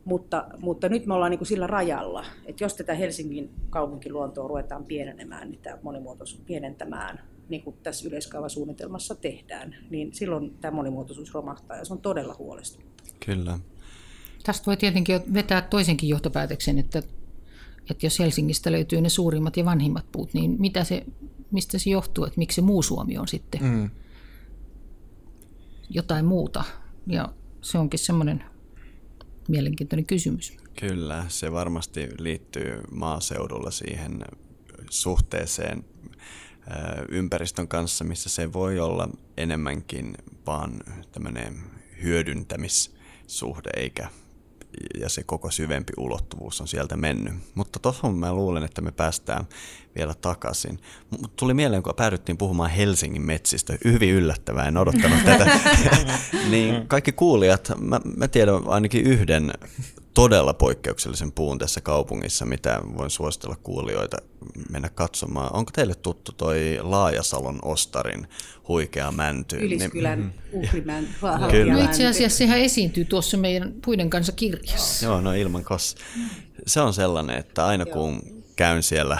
mutta, mutta nyt me ollaan niin kuin sillä rajalla, että jos tätä Helsingin kaupunkiluontoa ruvetaan pienenemään, niin tämä monimuotoisuus pienentämään, niin kuin tässä yleiskaavasuunnitelmassa tehdään, niin silloin tämä monimuotoisuus romahtaa ja se on todella huolestuttavaa. Kyllä. Tästä voi tietenkin vetää toisenkin johtopäätöksen, että, että jos Helsingistä löytyy ne suurimmat ja vanhimmat puut, niin mitä se, mistä se johtuu, että miksi se muu Suomi on sitten mm. jotain muuta. Ja se onkin semmoinen mielenkiintoinen kysymys. Kyllä, se varmasti liittyy maaseudulla siihen suhteeseen ympäristön kanssa, missä se voi olla enemmänkin vaan tämmöinen hyödyntämissuhde, eikä ja se koko syvempi ulottuvuus on sieltä mennyt. Mutta tuohon mä luulen, että me päästään vielä takaisin. Mut tuli mieleen, kun päädyttiin puhumaan Helsingin metsistä, hyvin yllättävää, en odottanut tätä. niin kaikki kuulijat, mä, mä tiedän ainakin yhden todella poikkeuksellisen puun tässä kaupungissa, mitä voin suositella kuulijoita mennä katsomaan. Onko teille tuttu toi Laajasalon Ostarin huikea mänty? Yliskylän niin, uhrimänty. No itse asiassa sehän esiintyy tuossa meidän puiden kanssa kirjassa. Joo, no ilman kos. Se on sellainen, että aina kun käyn siellä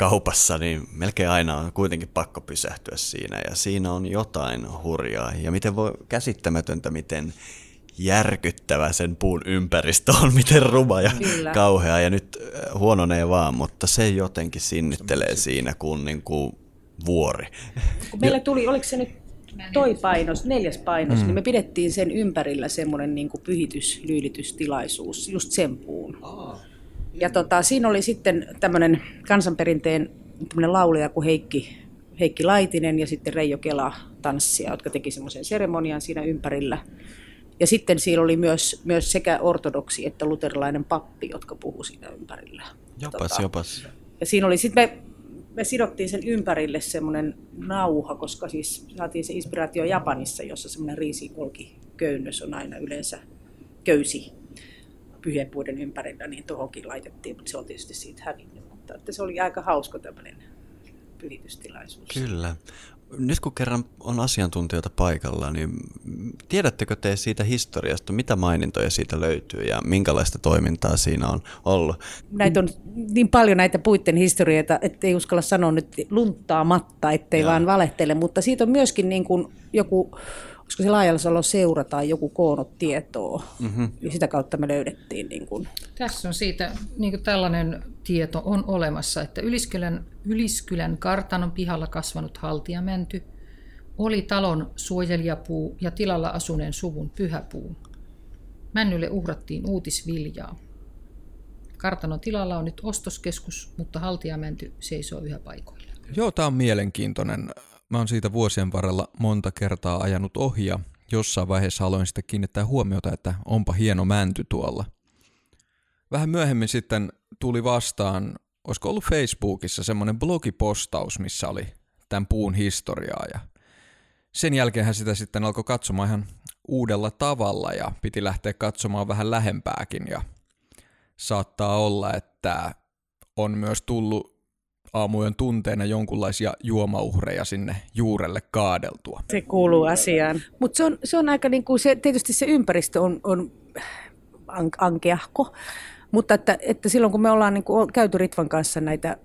kaupassa, niin melkein aina on kuitenkin pakko pysähtyä siinä. Ja siinä on jotain hurjaa. Ja miten voi käsittämätöntä, miten järkyttävä sen puun ympäristö on, miten ruma ja Kyllä. kauhea ja nyt äh, huononee vaan, mutta se jotenkin sinnittelee siinä kuin, niin kuin vuori. Kun meillä tuli, oliko se nyt toi painos, neljäs painos, mm. niin me pidettiin sen ympärillä semmoinen niin kuin pyhityslyylitystilaisuus, just sen puun. Ja tota, siinä oli sitten tämmöinen kansanperinteen laulija kuin Heikki, Heikki Laitinen ja sitten Reijo Kela tanssia, jotka teki semmoisen seremonian siinä ympärillä. Ja sitten siinä oli myös, myös sekä ortodoksi että luterilainen pappi, jotka puhu siinä ympärillä. Jopas, tota, jopas. Ja siinä oli sitten me, me sidottiin sen ympärille semmoinen nauha, koska siis saatiin se inspiraatio Japanissa, jossa semmoinen riisikolkiköynnös on aina yleensä köysi pyhien puiden ympärillä, niin tuohonkin laitettiin, mutta se on tietysti siitä hävinnyt. Mutta että se oli aika hauska tämmöinen pyhitystilaisuus. Kyllä nyt kun kerran on asiantuntijoita paikalla, niin tiedättekö te siitä historiasta, mitä mainintoja siitä löytyy ja minkälaista toimintaa siinä on ollut? Näitä on niin paljon näitä puitten historioita, että ei uskalla sanoa nyt lunttaamatta, ettei Joo. vaan valehtele, mutta siitä on myöskin niin kuin joku koska se laajalla seura tai joku koonnut tietoa, mm-hmm. niin sitä kautta me löydettiin. Niin kun. Tässä on siitä niin kuin tällainen tieto on olemassa, että Yliskylän, Yliskylän kartanon pihalla kasvanut haltiamänty oli talon suojelijapuu ja tilalla asuneen suvun pyhäpuu. Männylle uhrattiin uutisviljaa. Kartanon tilalla on nyt ostoskeskus, mutta haltiamänty seisoo yhä paikoilla. Joo, tämä on mielenkiintoinen Mä oon siitä vuosien varrella monta kertaa ajanut ohi ja jossain vaiheessa aloin sitten kiinnittää huomiota, että onpa hieno mänty tuolla. Vähän myöhemmin sitten tuli vastaan, olisiko ollut Facebookissa semmoinen blogipostaus, missä oli tämän puun historiaa ja sen jälkeen sitä sitten alkoi katsomaan ihan uudella tavalla ja piti lähteä katsomaan vähän lähempääkin ja saattaa olla, että on myös tullut aamujen tunteena jonkunlaisia juomauhreja sinne juurelle kaadeltua. Se kuuluu asiaan. Mutta se on, se on aika niin kuin se, tietysti se ympäristö on, on ankeahko, mutta että, että silloin kun me ollaan niin kuin käyty Ritvan kanssa näitä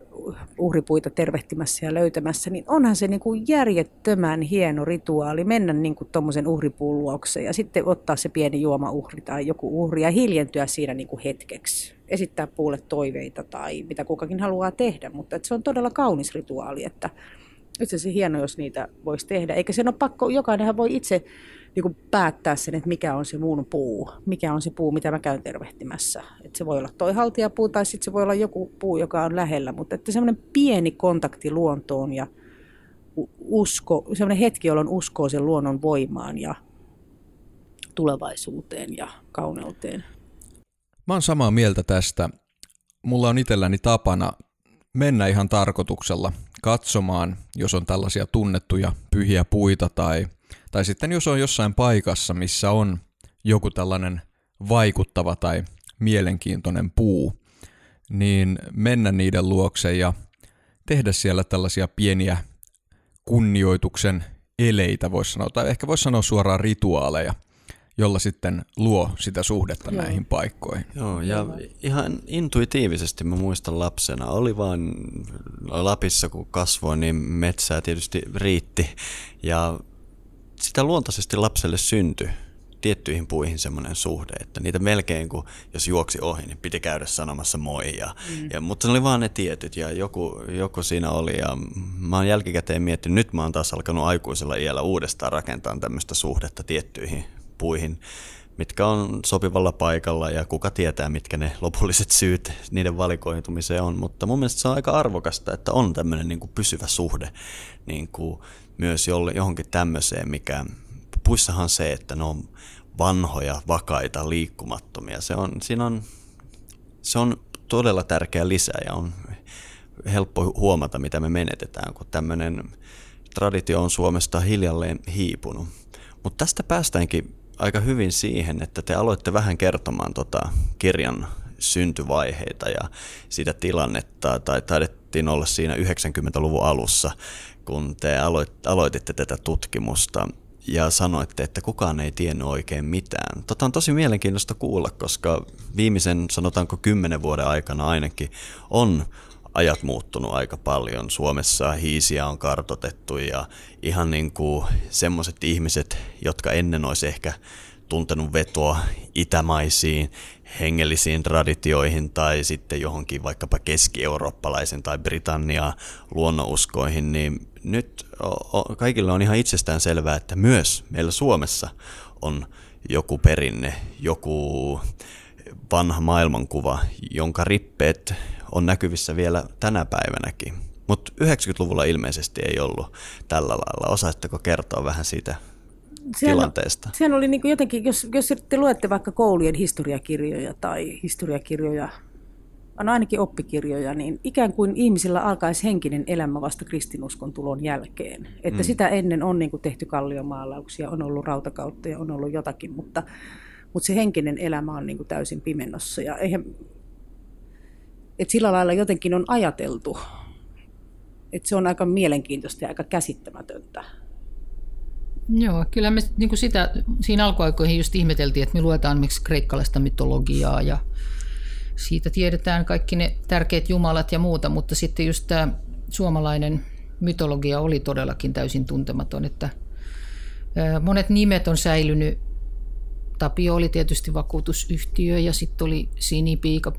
uhripuita tervehtimässä ja löytämässä, niin onhan se niin kuin järjettömän hieno rituaali mennä niin kuin tuommoisen uhripuun luokse ja sitten ottaa se pieni juomauhri tai joku uhri ja hiljentyä siinä niin kuin hetkeksi. Esittää puulle toiveita tai mitä kukakin haluaa tehdä, mutta että se on todella kaunis rituaali, että itse asiassa hieno, jos niitä voisi tehdä. Eikä sen ole pakko, jokainenhan voi itse niin päättää sen, että mikä on se muun puu, mikä on se puu, mitä mä käyn tervehtimässä. Että se voi olla toi haltijapuu tai sitten se voi olla joku puu, joka on lähellä, mutta että semmoinen pieni kontakti luontoon ja usko, semmoinen hetki, jolloin uskoo sen luonnon voimaan ja tulevaisuuteen ja kauneuteen. Mä oon samaa mieltä tästä. Mulla on itselläni tapana mennä ihan tarkoituksella katsomaan, jos on tällaisia tunnettuja pyhiä puita tai, tai sitten jos on jossain paikassa, missä on joku tällainen vaikuttava tai mielenkiintoinen puu, niin mennä niiden luokse ja tehdä siellä tällaisia pieniä kunnioituksen eleitä, voisi sanoa, tai ehkä voisi sanoa suoraan rituaaleja, jolla sitten luo sitä suhdetta Joo. näihin paikkoihin. Joo, ja ihan intuitiivisesti mä muistan lapsena, oli vaan Lapissa kun kasvoin, niin metsää tietysti riitti, ja sitä luontaisesti lapselle syntyi tiettyihin puihin semmoinen suhde, että niitä melkein kun jos juoksi ohi, niin piti käydä sanomassa moi. Ja, mm. ja, mutta ne oli vaan ne tietyt ja joku, joku siinä oli ja mä oon jälkikäteen miettinyt, nyt mä oon taas alkanut aikuisella iällä uudestaan rakentaa tämmöistä suhdetta tiettyihin puihin, mitkä on sopivalla paikalla ja kuka tietää, mitkä ne lopulliset syyt niiden valikoitumiseen on. Mutta mun mielestä se on aika arvokasta, että on tämmöinen niin kuin pysyvä suhde niin kuin myös johonkin tämmöiseen, mikä puissahan se, että ne on vanhoja, vakaita, liikkumattomia. Se on, siinä on, se on todella tärkeä lisä ja on helppo huomata, mitä me menetetään, kun tämmöinen traditio on Suomesta hiljalleen hiipunut. Mutta tästä päästäänkin aika hyvin siihen, että te aloitte vähän kertomaan tota kirjan syntyvaiheita ja sitä tilannetta, tai taidettiin olla siinä 90-luvun alussa, kun te aloititte tätä tutkimusta ja sanoitte, että kukaan ei tiennyt oikein mitään. Tota on tosi mielenkiintoista kuulla, koska viimeisen sanotaanko kymmenen vuoden aikana ainakin on ajat muuttunut aika paljon. Suomessa hiisiä on kartotettu ja ihan niin kuin semmoiset ihmiset, jotka ennen olisi ehkä tuntenut vetoa itämaisiin hengellisiin traditioihin tai sitten johonkin vaikkapa keski-eurooppalaisen tai Britannia luonnonuskoihin, niin nyt kaikille on ihan itsestään selvää, että myös meillä Suomessa on joku perinne, joku vanha maailmankuva, jonka rippeet on näkyvissä vielä tänä päivänäkin. Mutta 90-luvulla ilmeisesti ei ollut tällä lailla. Osaatteko kertoa vähän siitä sehän, tilanteesta? Sehän oli niin jotenkin, jos, jos te luette vaikka koulujen historiakirjoja tai historiakirjoja, on ainakin oppikirjoja, niin ikään kuin ihmisillä alkaisi henkinen elämä vasta kristinuskon tulon jälkeen. Että mm. sitä ennen on niin kuin tehty kalliomaalauksia, on ollut rautakautta ja on ollut jotakin, mutta, mutta se henkinen elämä on niin kuin täysin pimennossa. Ja eihän, että sillä lailla jotenkin on ajateltu, että se on aika mielenkiintoista ja aika käsittämätöntä. Joo, kyllä me niin kuin sitä siinä alkuaikoihin just ihmeteltiin, että me luetaan miksi kreikkalaista mytologiaa ja siitä tiedetään kaikki ne tärkeät jumalat ja muuta, mutta sitten just tämä suomalainen mytologia oli todellakin täysin tuntematon, että monet nimet on säilynyt. Tapio oli tietysti vakuutusyhtiö ja sitten oli Sinipiika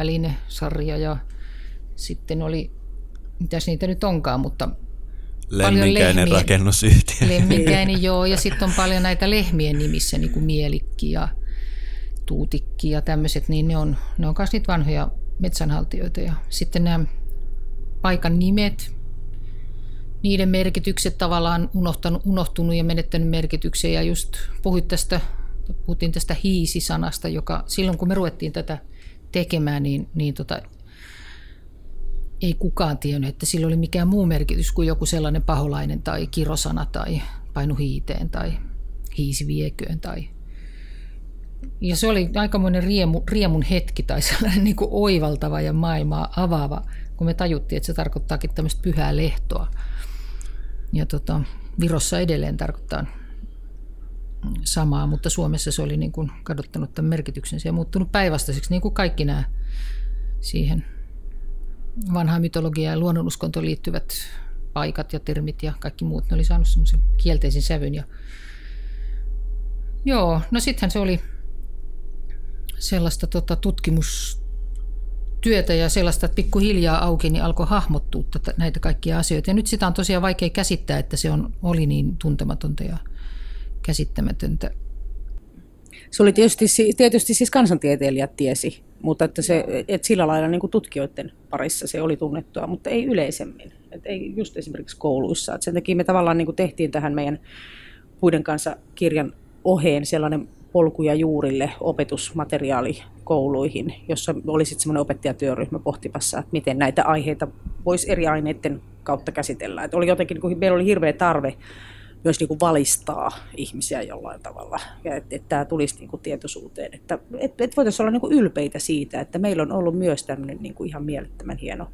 siivousväline-sarja ja sitten oli, mitäs niitä nyt onkaan, mutta Lemminkäinen rakennusyhtiö. Lemminkäinen, joo. Ja sitten on paljon näitä lehmien nimissä, niin kuin Mielikki ja Tuutikki ja tämmöiset, niin ne on, ne on myös niitä vanhoja metsänhaltijoita. Ja sitten nämä paikan nimet, niiden merkitykset tavallaan unohtanut, unohtunut ja menettänyt merkityksen. Ja just puhuit tästä, puhuttiin tästä hiisi-sanasta, joka silloin kun me ruvettiin tätä tekemään, niin, niin tota, ei kukaan tiennyt, että sillä oli mikään muu merkitys kuin joku sellainen paholainen tai kirosana tai painu hiiteen tai hiisi vieköön tai Ja se oli aikamoinen riemu, riemun hetki tai sellainen niin kuin oivaltava ja maailmaa avaava, kun me tajuttiin, että se tarkoittaakin tämmöistä pyhää lehtoa. Ja tota, Virossa edelleen tarkoittaa samaa, mutta Suomessa se oli niin kuin kadottanut tämän merkityksensä ja muuttunut päinvastaiseksi, niin kuin kaikki nämä siihen vanhaan mytologiaan ja luonnonuskontoon liittyvät paikat ja termit ja kaikki muut. Ne oli saanut semmoisen kielteisen sävyn. Ja... Joo, no sittenhän se oli sellaista tota, tutkimustyötä ja sellaista, että pikkuhiljaa auki niin alkoi hahmottua tätä, näitä kaikkia asioita. Ja nyt sitä on tosiaan vaikea käsittää, että se on, oli niin tuntematonta ja käsittämätöntä. Se oli tietysti, tietysti siis kansantieteilijät tiesi, mutta että, se, että sillä lailla niin kuin tutkijoiden parissa se oli tunnettua, mutta ei yleisemmin. Et ei just esimerkiksi kouluissa. Et sen takia me tavallaan niin kuin tehtiin tähän meidän puiden kanssa kirjan oheen sellainen polkuja juurille opetusmateriaali kouluihin, jossa oli sitten semmoinen opettajatyöryhmä pohtimassa, että miten näitä aiheita voisi eri aineiden kautta käsitellä. Et oli jotenkin, niin kuin, meillä oli hirveä tarve myös niin kuin valistaa ihmisiä jollain tavalla ja että, että tämä tulisi niin kuin tietoisuuteen. Että, että, että voitaisiin olla niin kuin ylpeitä siitä, että meillä on ollut myös tämmöinen niin kuin ihan mielettömän hieno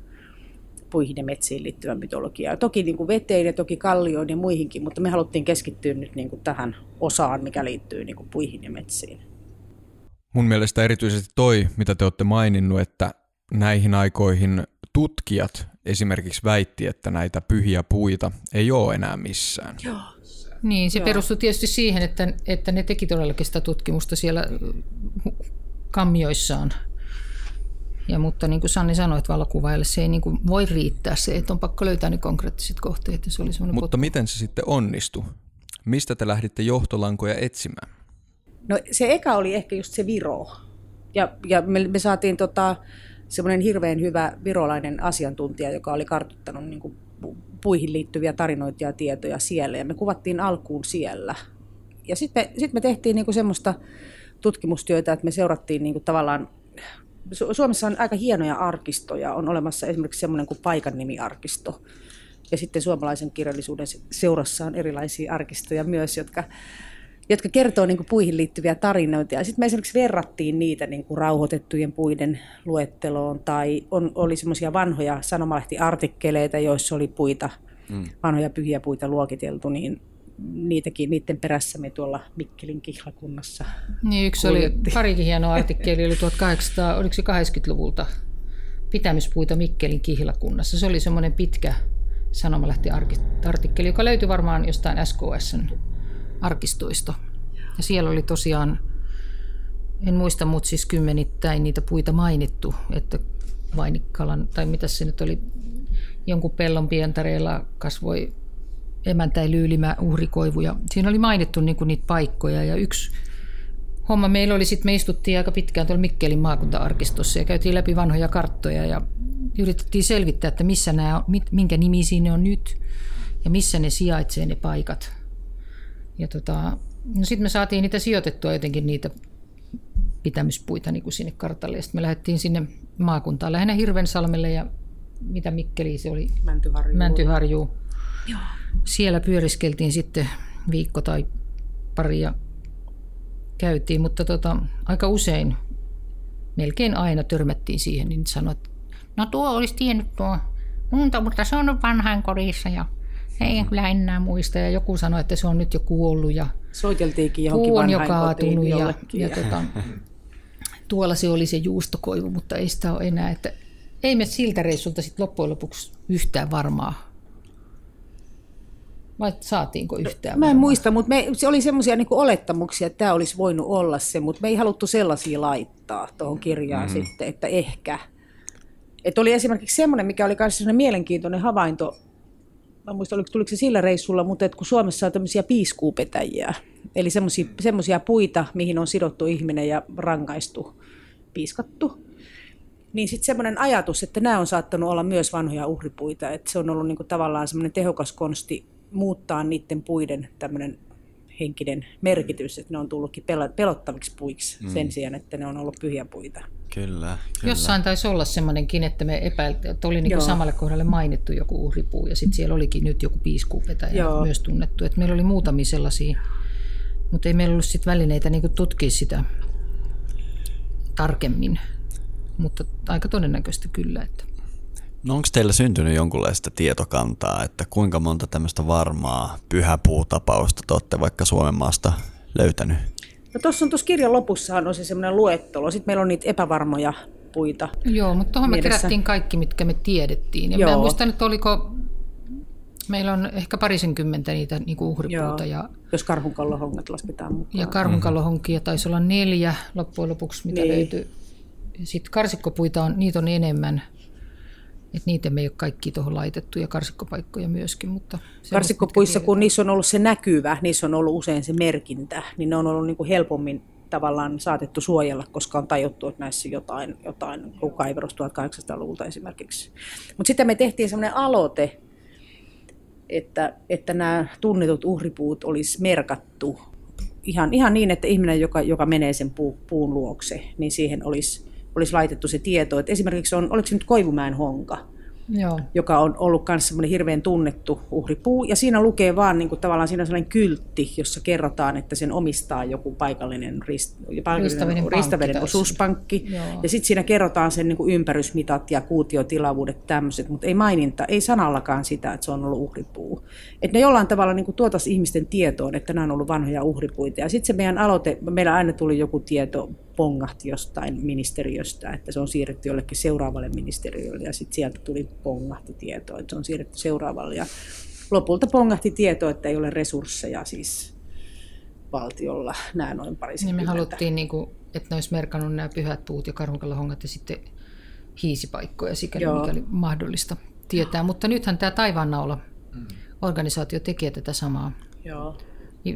puihin ja metsiin liittyvä mytologia. Toki niin kuin veteen ja toki kallioon ja muihinkin, mutta me haluttiin keskittyä nyt niin kuin tähän osaan, mikä liittyy niin kuin puihin ja metsiin. Mun mielestä erityisesti toi, mitä te olette maininnut, että näihin aikoihin tutkijat esimerkiksi väitti, että näitä pyhiä puita ei ole enää missään. Joo. Niin, se perustui tietysti siihen, että, että ne teki todellakin sitä tutkimusta siellä kammioissaan. Ja, mutta niin kuin Sanni sanoi, että valokuvaille se ei niin kuin voi riittää se, että on pakko löytää ne konkreettiset kohteet. Ja se oli mutta potku. miten se sitten onnistui? Mistä te lähditte johtolankoja etsimään? No se eka oli ehkä just se Viro. Ja, ja me, me saatiin tota, semmoinen hirveän hyvä virolainen asiantuntija, joka oli kartuttanut niin kuin puihin liittyviä tarinoita ja tietoja siellä. Ja me kuvattiin alkuun siellä. Ja sitten me, sit me tehtiin niin kuin semmoista tutkimustyötä, että me seurattiin niin kuin tavallaan Suomessa on aika hienoja arkistoja. On olemassa esimerkiksi semmoinen kuin paikan nimiarkisto. Ja sitten suomalaisen kirjallisuuden seurassa on erilaisia arkistoja myös, jotka, jotka kertoo niin kuin puihin liittyviä tarinoita. Ja sitten me esimerkiksi verrattiin niitä niin kuin rauhoitettujen puiden luetteloon. Tai on, oli semmoisia vanhoja sanomalehtiartikkeleita, joissa oli puita, mm. vanhoja pyhiä puita luokiteltu, niin niitäkin, niiden perässä me tuolla Mikkelin kihlakunnassa Niin, yksi oli, parikin hieno artikkeli, oli 1800, oliko se 80-luvulta, pitämyspuita Mikkelin kihlakunnassa. Se oli semmoinen pitkä sanomalehti-artikkeli, joka löytyi varmaan jostain SKSn arkistoista. Ja siellä oli tosiaan, en muista, mutta siis kymmenittäin niitä puita mainittu, että Vainikkalan, tai mitä se nyt oli, jonkun pellon pientareilla kasvoi emäntä Lyylimä uhrikoivu. Ja siinä oli mainittu niin kuin niitä paikkoja ja yksi homma meillä oli sitten, me istuttiin aika pitkään tuolla Mikkelin maakunta-arkistossa ja käytiin läpi vanhoja karttoja ja yritettiin selvittää, että missä nämä, minkä nimi siinä on nyt ja missä ne sijaitsee ne paikat. Ja tota, no sitten me saatiin niitä sijoitettua jotenkin niitä pitämyspuita niin kuin sinne kartalle. Sitten me lähdettiin sinne maakuntaan, lähinnä Hirvensalmelle ja mitä Mikkeli se oli? Mäntyharju. Mäntyharju. Joo. Siellä pyöriskeltiin sitten viikko tai pari ja käytiin, mutta tota, aika usein, melkein aina törmättiin siihen, niin sanoit, että no tuo olisi tiennyt tuo munta, mutta se on vanhain kodissa ja ei kyllä enää muista. Ja joku sanoi, että se on nyt jo kuollut ja Soiteltiinkin johonkin puu on jo kaatunut ja, ja, ja tota, tuolla se oli se juustokoivu, mutta ei sitä ole enää. Että ei me siltä reissulta sitten loppujen lopuksi yhtään varmaa vai saatiinko yhtään? Mä en muista, mutta me, se oli semmoisia niin olettamuksia, että tämä olisi voinut olla se, mutta me ei haluttu sellaisia laittaa tuohon kirjaan mm-hmm. sitten, että ehkä. Että oli esimerkiksi semmoinen, mikä oli myös mielenkiintoinen havainto, mä muistan, tuliko se sillä reissulla, mutta että kun Suomessa on tämmöisiä piiskuupetäjiä, eli semmoisia puita, mihin on sidottu ihminen ja rankaistu, piiskattu, niin sitten semmoinen ajatus, että nämä on saattanut olla myös vanhoja uhripuita, että se on ollut niinku tavallaan semmoinen tehokas konsti muuttaa niiden puiden tämmöinen henkinen merkitys, että ne on tullutkin pelottaviksi puiksi mm. sen sijaan, että ne on ollut pyhiä puita. Kyllä, kyllä. Jossain taisi olla semmoinenkin, että me epäiltiin, että oli niin samalle kohdalle mainittu joku uhripuu ja sitten siellä olikin nyt joku piiskuupetäjä Joo. myös tunnettu. Että meillä oli muutamia sellaisia, mutta ei meillä ollut sit välineitä niin tutkia sitä tarkemmin, mutta aika todennäköistä kyllä. Että. No onko teillä syntynyt jonkunlaista tietokantaa, että kuinka monta tämmöistä varmaa pyhäpuutapausta te olette vaikka Suomen maasta löytänyt? No tuossa on tuossa kirjan lopussa on se semmoinen luettelo. Sitten meillä on niitä epävarmoja puita. Joo, mutta tuohon me kerättiin kaikki, mitkä me tiedettiin. Ja Joo. mä en muista nyt, oliko Meillä on ehkä parisenkymmentä niitä niin kuin uhripuuta. Joo, ja, jos karhunkallohongat lasketaan mukaan. Ja karhunkallohonkia taisi olla neljä loppujen lopuksi, mitä niin. löytyi. Sitten karsikkopuita on, niitä on enemmän. Et niitä me ei ole kaikki tuohon laitettu ja karsikkopaikkoja myöskin. Mutta Karsikkopuissa, kun niissä on ollut se näkyvä, niissä on ollut usein se merkintä, niin ne on ollut niin kuin helpommin tavallaan saatettu suojella, koska on tajuttu, että näissä jotain, jotain kaiverus 1800-luvulta esimerkiksi. Mutta sitten me tehtiin sellainen aloite, että, että nämä tunnetut uhripuut olisi merkattu ihan, ihan niin, että ihminen, joka, joka menee sen puu, puun luokse, niin siihen olisi, olisi laitettu se tieto. Että esimerkiksi on, oliko se nyt Koivumäen honka, Joo. joka on ollut myös semmoinen hirveän tunnettu uhripuu. Ja siinä lukee vaan niin kuin, tavallaan siinä on sellainen kyltti, jossa kerrotaan, että sen omistaa joku paikallinen, rist, paikallinen ristaveden osuuspankki. Joo. Ja sitten siinä kerrotaan sen niin kuin ympärysmitat ja kuutiotilavuudet tämmöiset, mutta ei maininta, ei sanallakaan sitä, että se on ollut uhripuu. Että ne jollain tavalla niin kuin tuotaisiin ihmisten tietoon, että nämä on ollut vanhoja uhripuita. Ja sitten se meidän aloite, meillä aina tuli joku tieto pongahti jostain ministeriöstä, että se on siirretty jollekin seuraavalle ministeriölle ja sitten sieltä tuli pongahti tieto, että se on siirretty seuraavalle ja lopulta pongahti tieto, että ei ole resursseja siis valtiolla nämä noin parisenkymmentä. Niin me haluttiin, niin kuin, että ne olisi merkannut nämä pyhät puut ja karhunkallahongat ja sitten hiisipaikkoja sikäli Joo. mikäli mahdollista tietää. Mutta nythän tämä Taivaannaula organisaatio tekee tätä samaa. Joo.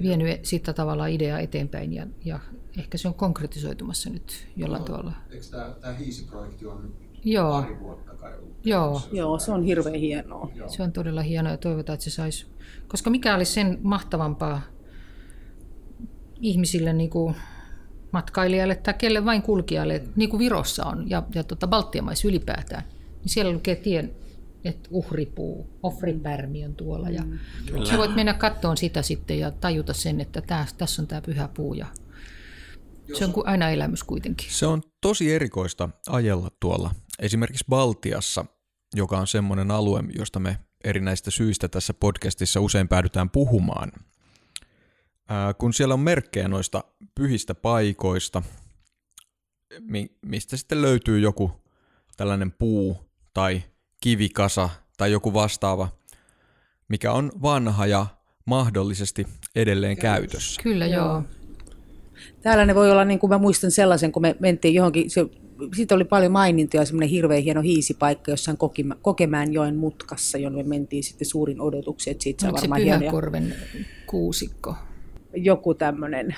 Vienyt sitä tavallaan ideaa eteenpäin ja, ja ehkä se on konkretisoitumassa nyt jollain no, tavalla. Eikö tämä, tämä Hiisi-projekti on Joo. pari vuotta kai Joo. Joo, se on hirveän hienoa. Joo. Se on todella hienoa ja toivotaan, että se saisi, koska mikä olisi sen mahtavampaa ihmisille niin kuin matkailijalle tai kelle vain kulkijalle, mm. niin kuin Virossa on ja, ja tota Baltian maissa ylipäätään, niin siellä lukee tien, että uhripuu, ofripärmi on tuolla. Ja mm. Sä voit mennä kattoon sitä sitten ja tajuta sen, että tää, tässä on tämä pyhä puu ja se on aina elämys kuitenkin. Se on tosi erikoista ajella tuolla. Esimerkiksi Baltiassa, joka on semmoinen alue, josta me erinäistä syistä tässä podcastissa usein päädytään puhumaan. Ää, kun siellä on merkkejä noista pyhistä paikoista, mi- mistä sitten löytyy joku tällainen puu tai kivikasa tai joku vastaava, mikä on vanha ja mahdollisesti edelleen käytössä. Kyllä, joo. Täällä ne voi olla, niin kuin mä muistan sellaisen, kun me mentiin johonkin, se, siitä oli paljon mainintoja, semmoinen hirveän hieno hiisipaikka jossain Kokemäenjoen mutkassa, jonne me mentiin sitten suurin odotukset. että siitä saa varmaan se Pyhäkorven kuusikko? Joku tämmöinen.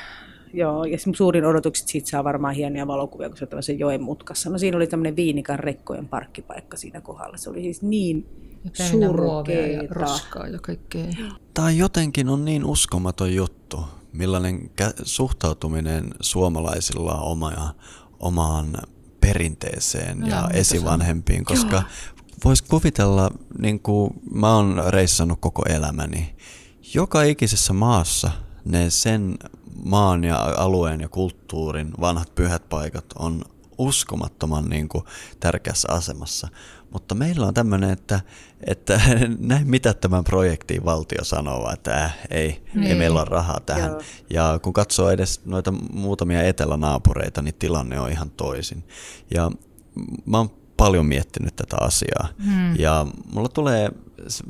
Joo, ja suurin odotukset siitä saa varmaan hienoja valokuvia, kun se on sen joen mutkassa. No siinä oli tämmöinen Viinikan rekkojen parkkipaikka siinä kohdalla. Se oli siis niin surkeeta. ja roskaa ja kaikkea. Tämä jotenkin on niin uskomaton juttu millainen suhtautuminen suomalaisilla on oma, omaan perinteeseen no, ja esivanhempiin, koska voisi kuvitella, niin kuin mä oon reissannut koko elämäni, joka ikisessä maassa ne sen maan ja alueen ja kulttuurin vanhat pyhät paikat on uskomattoman niin kuin, tärkeässä asemassa. Mutta meillä on tämmöinen, että, että näin mitättömän projektiin valtio sanoo, että äh, ei, niin. ei meillä ole rahaa tähän. Joo. Ja kun katsoo edes noita muutamia etelänaapureita, niin tilanne on ihan toisin. Ja mä oon paljon miettinyt tätä asiaa. Hmm. Ja mulla tulee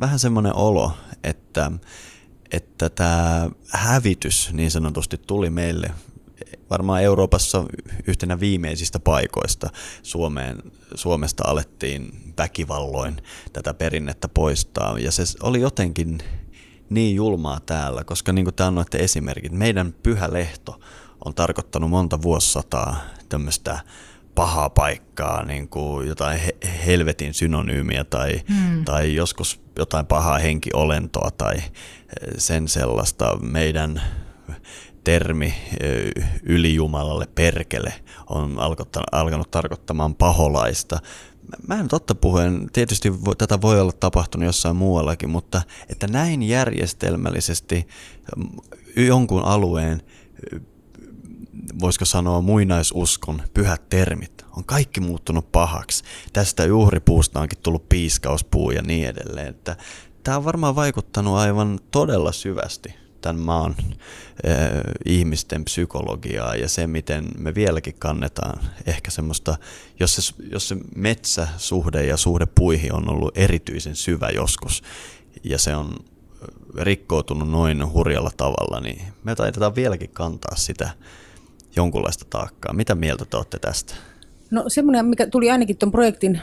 vähän semmoinen olo, että että tämä hävitys niin sanotusti tuli meille varmaan Euroopassa yhtenä viimeisistä paikoista Suomeen, Suomesta alettiin väkivalloin tätä perinnettä poistaa. Ja se oli jotenkin niin julmaa täällä, koska niin kuin te annoitte esimerkit, meidän pyhä lehto on tarkoittanut monta vuosisataa tämmöistä pahaa paikkaa, niin kuin jotain helvetin synonyymiä tai, hmm. tai joskus jotain pahaa henkiolentoa tai sen sellaista. Meidän termi ylijumalalle perkele on alkanut tarkoittamaan paholaista. Mä en totta puhuen, tietysti tätä voi olla tapahtunut jossain muuallakin, mutta että näin järjestelmällisesti jonkun alueen voisiko sanoa muinaisuskon pyhät termit on kaikki muuttunut pahaksi. Tästä uhripuusta onkin tullut piiskauspuu ja niin edelleen. Että tämä on varmaan vaikuttanut aivan todella syvästi tämän maan äh, ihmisten psykologiaa ja se, miten me vieläkin kannetaan ehkä semmoista, jos se, jos se metsäsuhde ja suhde puihin on ollut erityisen syvä joskus ja se on rikkoutunut noin hurjalla tavalla, niin me taitetaan vieläkin kantaa sitä jonkunlaista taakkaa. Mitä mieltä te olette tästä? No semmoinen, mikä tuli ainakin tuon projektin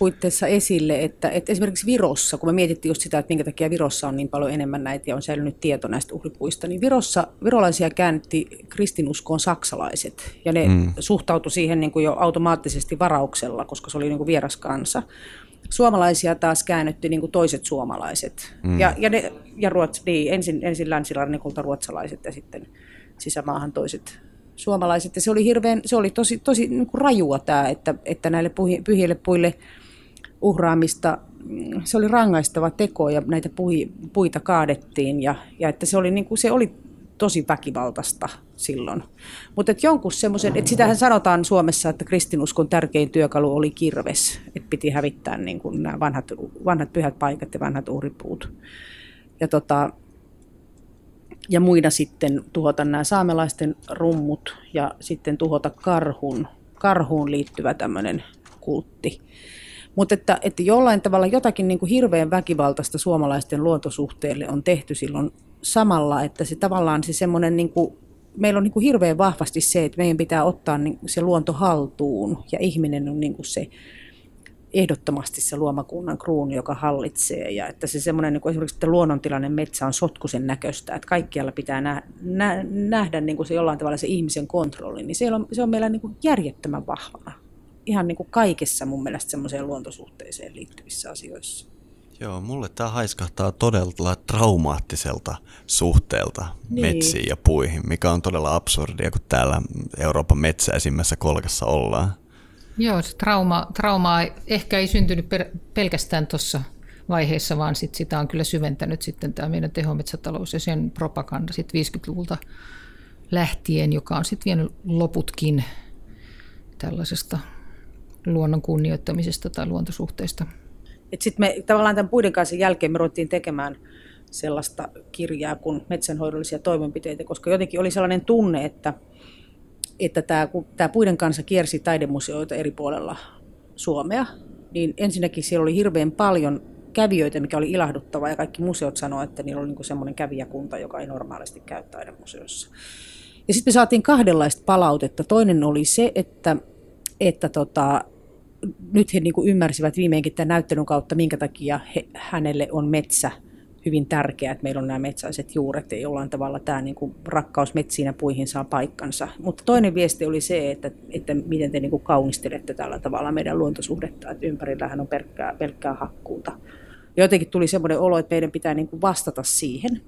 puitteissa esille, että, että esimerkiksi Virossa, kun me mietittiin just sitä, että minkä takia Virossa on niin paljon enemmän näitä ja on säilynyt tieto näistä uhripuista, niin Virossa virolaisia käännetti kristinuskoon saksalaiset ja ne mm. suhtautui siihen niin kuin jo automaattisesti varauksella, koska se oli niin kuin vieras kansa. Suomalaisia taas käännytti niin kuin toiset suomalaiset mm. ja, ja, ne, ja Ruots, niin, ensin, ensin länsirannikolta ruotsalaiset ja sitten sisämaahan toiset suomalaiset. Ja se oli, hirveän, se oli tosi, tosi niin kuin rajua tämä, että, että näille pyhille puille uhraamista, mm, se oli rangaistava teko ja näitä pui, puita kaadettiin ja, ja että se oli, niin kuin, se oli tosi väkivaltaista silloin. Mutta että jonkun semmoisen, että sitähän sanotaan Suomessa, että kristinuskon tärkein työkalu oli kirves, että piti hävittää niin kuin nämä vanhat, vanhat pyhät paikat ja vanhat uhripuut. Ja, tota, ja muina sitten tuhota nämä saamelaisten rummut ja sitten tuhota karhun, karhuun liittyvä tämmöinen kultti. Mutta että, että jollain tavalla jotakin niin kuin hirveän väkivaltaista suomalaisten luontosuhteelle on tehty silloin samalla, että se tavallaan se semmoinen, niin meillä on niin kuin hirveän vahvasti se, että meidän pitää ottaa niin se luonto haltuun ja ihminen on niin kuin se ehdottomasti se luomakunnan kruunu, joka hallitsee. Ja että se semmoinen niin esimerkiksi, että luonnontilainen metsä on sotkusen näköistä, että kaikkialla pitää nä- nä- nähdä niin kuin se jollain tavalla se ihmisen kontrolli, niin se on, se on meillä niin kuin järjettömän vahvana ihan niin kuin kaikessa mun mielestä semmoiseen luontosuhteeseen liittyvissä asioissa. Joo, mulle tämä haiskahtaa todella traumaattiselta suhteelta niin. metsiin ja puihin, mikä on todella absurdia, kun täällä Euroopan metsäisimmässä kolkassa ollaan. Joo, se trauma, trauma ehkä ei syntynyt per, pelkästään tuossa vaiheessa, vaan sit sitä on kyllä syventänyt sitten tämä meidän tehometsätalous ja sen propaganda sitten 50-luvulta lähtien, joka on sitten vienyt loputkin tällaisesta luonnon kunnioittamisesta tai luontosuhteista. Sitten me tavallaan tämän puiden kanssa jälkeen me ruvettiin tekemään sellaista kirjaa kuin metsänhoidollisia toimenpiteitä, koska jotenkin oli sellainen tunne, että, että tämä, kun tämä puiden kanssa kiersi taidemuseoita eri puolella Suomea, niin ensinnäkin siellä oli hirveän paljon kävijöitä, mikä oli ilahduttava ja kaikki museot sanoivat, että niillä oli niin semmoinen kävijäkunta, joka ei normaalisti käy taidemuseossa. Ja sitten me saatiin kahdenlaista palautetta. Toinen oli se, että että tota, nyt he niin kuin ymmärsivät viimeinkin tämän näyttelyn kautta, minkä takia he, hänelle on metsä hyvin tärkeää, että meillä on nämä metsäiset juuret ja jollain tavalla tämä niin kuin rakkaus metsiin ja puihin saa paikkansa. Mutta toinen viesti oli se, että, että miten te niin kuin kaunistelette tällä tavalla meidän luontosuhdetta, että ympärillähän on pelkkää, pelkkää hakkuuta. Ja jotenkin tuli semmoinen olo, että meidän pitää niin kuin vastata siihen.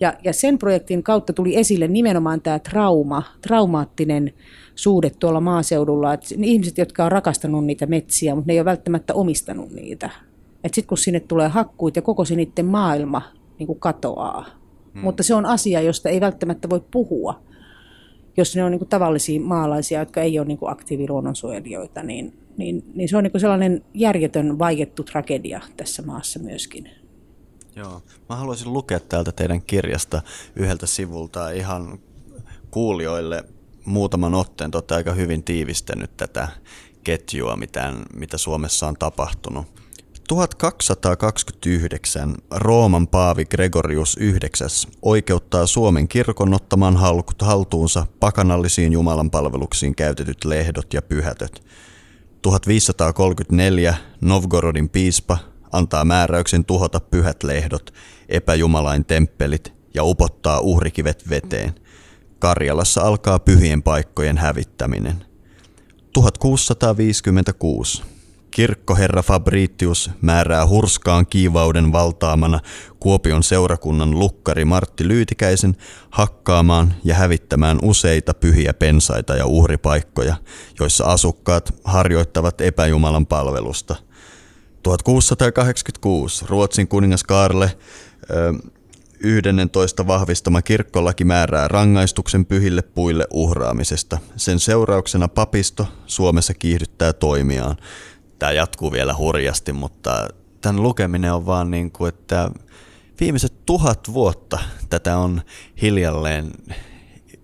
Ja, ja sen projektin kautta tuli esille nimenomaan tämä trauma, traumaattinen suhde tuolla maaseudulla. Että ihmiset, jotka on rakastanut niitä metsiä, mutta ne ei ole välttämättä omistanut niitä. Sitten kun sinne tulee hakkuut ja koko se niiden maailma niin kuin katoaa. Hmm. Mutta se on asia, josta ei välttämättä voi puhua. Jos ne on niin kuin tavallisia maalaisia, jotka ei ole niin kuin aktiiviluonnonsuojelijoita, niin, niin, niin se on niin kuin sellainen järjetön, vaiettu tragedia tässä maassa myöskin. Joo. Mä haluaisin lukea täältä teidän kirjasta yhdeltä sivulta ihan kuulijoille muutaman otteen. Te olette aika hyvin tiivistänyt tätä ketjua, mitä, mitä Suomessa on tapahtunut. 1229 Rooman paavi Gregorius IX oikeuttaa Suomen kirkon ottamaan haltuunsa pakanallisiin jumalanpalveluksiin käytetyt lehdot ja pyhätöt. 1534 Novgorodin piispa antaa määräyksen tuhota pyhät lehdot, epäjumalain temppelit ja upottaa uhrikivet veteen. Karjalassa alkaa pyhien paikkojen hävittäminen. 1656. Kirkkoherra Fabritius määrää hurskaan kiivauden valtaamana Kuopion seurakunnan lukkari Martti Lyytikäisen hakkaamaan ja hävittämään useita pyhiä pensaita ja uhripaikkoja, joissa asukkaat harjoittavat epäjumalan palvelusta – 1686 Ruotsin kuningas Karle 11 vahvistama kirkkolaki määrää rangaistuksen pyhille puille uhraamisesta. Sen seurauksena papisto Suomessa kiihdyttää toimiaan. Tämä jatkuu vielä hurjasti, mutta tämän lukeminen on vaan niin kuin, että viimeiset tuhat vuotta tätä on hiljalleen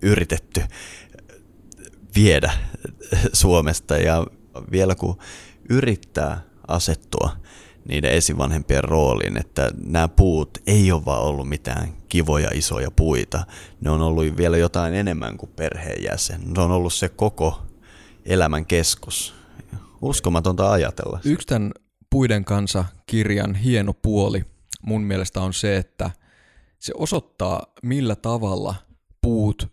yritetty viedä Suomesta ja vielä kun yrittää asettua niiden esivanhempien rooliin, että nämä puut ei ole vaan ollut mitään kivoja isoja puita. Ne on ollut vielä jotain enemmän kuin perheenjäsen. Ne on ollut se koko elämän keskus. Uskomatonta ajatella. Yksi tämän Puiden kanssa kirjan hieno puoli mun mielestä on se, että se osoittaa millä tavalla puut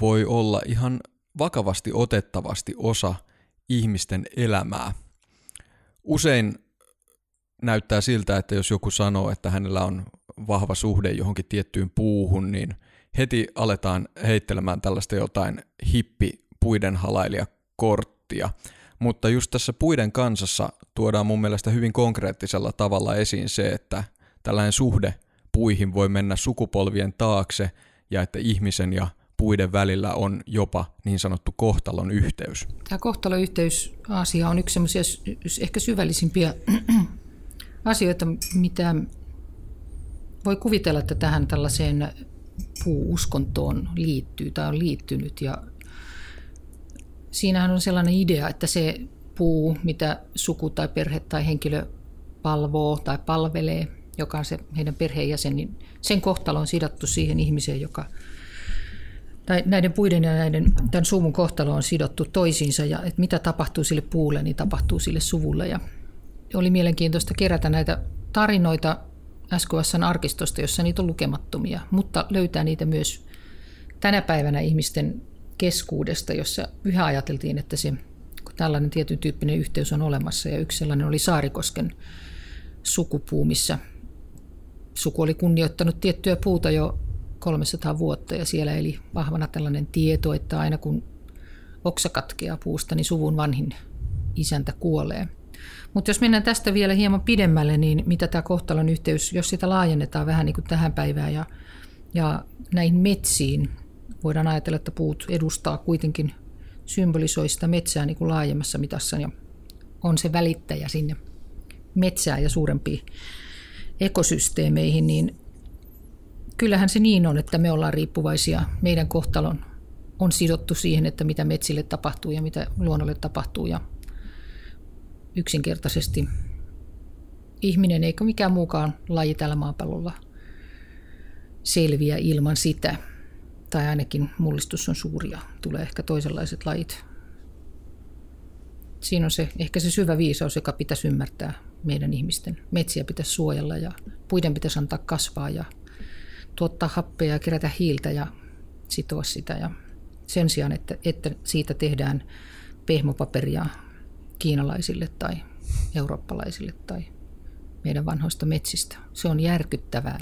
voi olla ihan vakavasti otettavasti osa ihmisten elämää. Usein näyttää siltä, että jos joku sanoo, että hänellä on vahva suhde johonkin tiettyyn puuhun, niin heti aletaan heittelemään tällaista jotain hippi puiden korttia. Mutta just tässä puiden kansassa tuodaan mun mielestä hyvin konkreettisella tavalla esiin se, että tällainen suhde puihin voi mennä sukupolvien taakse ja että ihmisen ja puiden välillä on jopa niin sanottu kohtalon yhteys. Tämä kohtalon yhteysasia on yksi semmoisia ehkä syvällisimpiä asioita, mitä voi kuvitella, että tähän tällaiseen puuuskontoon liittyy tai on liittynyt. Ja siinähän on sellainen idea, että se puu, mitä suku tai perhe tai henkilö palvoo tai palvelee, joka on se heidän perheenjäsen, niin sen kohtalo on sidottu siihen ihmiseen, joka tai näiden puiden ja näiden, tämän suvun kohtalo on sidottu toisiinsa ja että mitä tapahtuu sille puulle, niin tapahtuu sille suvulle. Ja oli mielenkiintoista kerätä näitä tarinoita SKSn arkistosta, jossa niitä on lukemattomia, mutta löytää niitä myös tänä päivänä ihmisten keskuudesta, jossa yhä ajateltiin, että se tällainen tietyn tyyppinen yhteys on olemassa. Ja yksi sellainen oli Saarikosken sukupuu, missä suku oli kunnioittanut tiettyä puuta jo 300 vuotta ja siellä eli vahvana tällainen tieto, että aina kun oksa katkeaa puusta, niin suvun vanhin isäntä kuolee. Mutta jos mennään tästä vielä hieman pidemmälle, niin mitä tämä kohtalon yhteys, jos sitä laajennetaan vähän niin kuin tähän päivään ja, ja näihin metsiin, voidaan ajatella, että puut edustaa kuitenkin, symbolisoi sitä metsää niin kuin laajemmassa mitassa ja on se välittäjä sinne metsään ja suurempiin ekosysteemeihin, niin kyllähän se niin on, että me ollaan riippuvaisia. Meidän kohtalon on sidottu siihen, että mitä metsille tapahtuu ja mitä luonnolle tapahtuu. Ja yksinkertaisesti ihminen eikä mikään muukaan laji tällä maapallolla selviä ilman sitä. Tai ainakin mullistus on suuri ja tulee ehkä toisenlaiset lajit. Siinä on se, ehkä se syvä viisaus, joka pitäisi ymmärtää meidän ihmisten. Metsiä pitäisi suojella ja puiden pitäisi antaa kasvaa ja tuottaa happea ja kerätä hiiltä ja sitoa sitä. Ja sen sijaan, että, että siitä tehdään pehmopaperia kiinalaisille tai eurooppalaisille tai meidän vanhoista metsistä. Se on järkyttävää.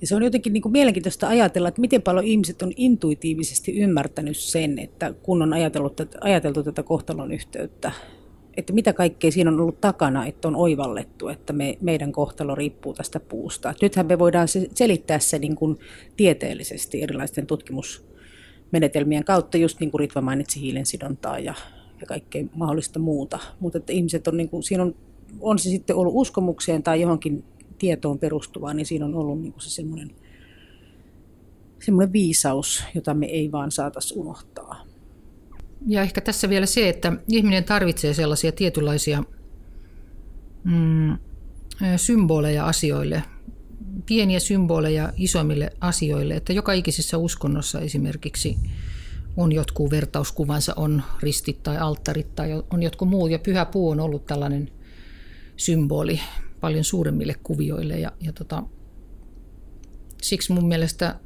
Ja se on jotenkin niin kuin mielenkiintoista ajatella, että miten paljon ihmiset on intuitiivisesti ymmärtänyt sen, että kun on ajatellut, ajateltu tätä kohtalon yhteyttä, että mitä kaikkea siinä on ollut takana, että on oivallettu, että me, meidän kohtalo riippuu tästä puusta. Et nythän me voidaan se, selittää se niin kuin tieteellisesti erilaisten tutkimusmenetelmien kautta, just niin kuin Ritva mainitsi hiilensidontaa ja, ja kaikkea mahdollista muuta. Mutta että ihmiset on, niin kuin, siinä on, on se sitten ollut uskomukseen tai johonkin tietoon perustuvaa, niin siinä on ollut niin kuin se semmoinen, semmoinen viisaus, jota me ei vaan saataisi unohtaa. Ja ehkä tässä vielä se, että ihminen tarvitsee sellaisia tietynlaisia mm, symboleja asioille, pieniä symboleja isommille asioille, että joka ikisessä uskonnossa esimerkiksi on jotkut vertauskuvansa, on ristit tai alttarit tai on jotkut muu, ja pyhä puu on ollut tällainen symboli paljon suuremmille kuvioille. Ja, ja tota, siksi mun mielestä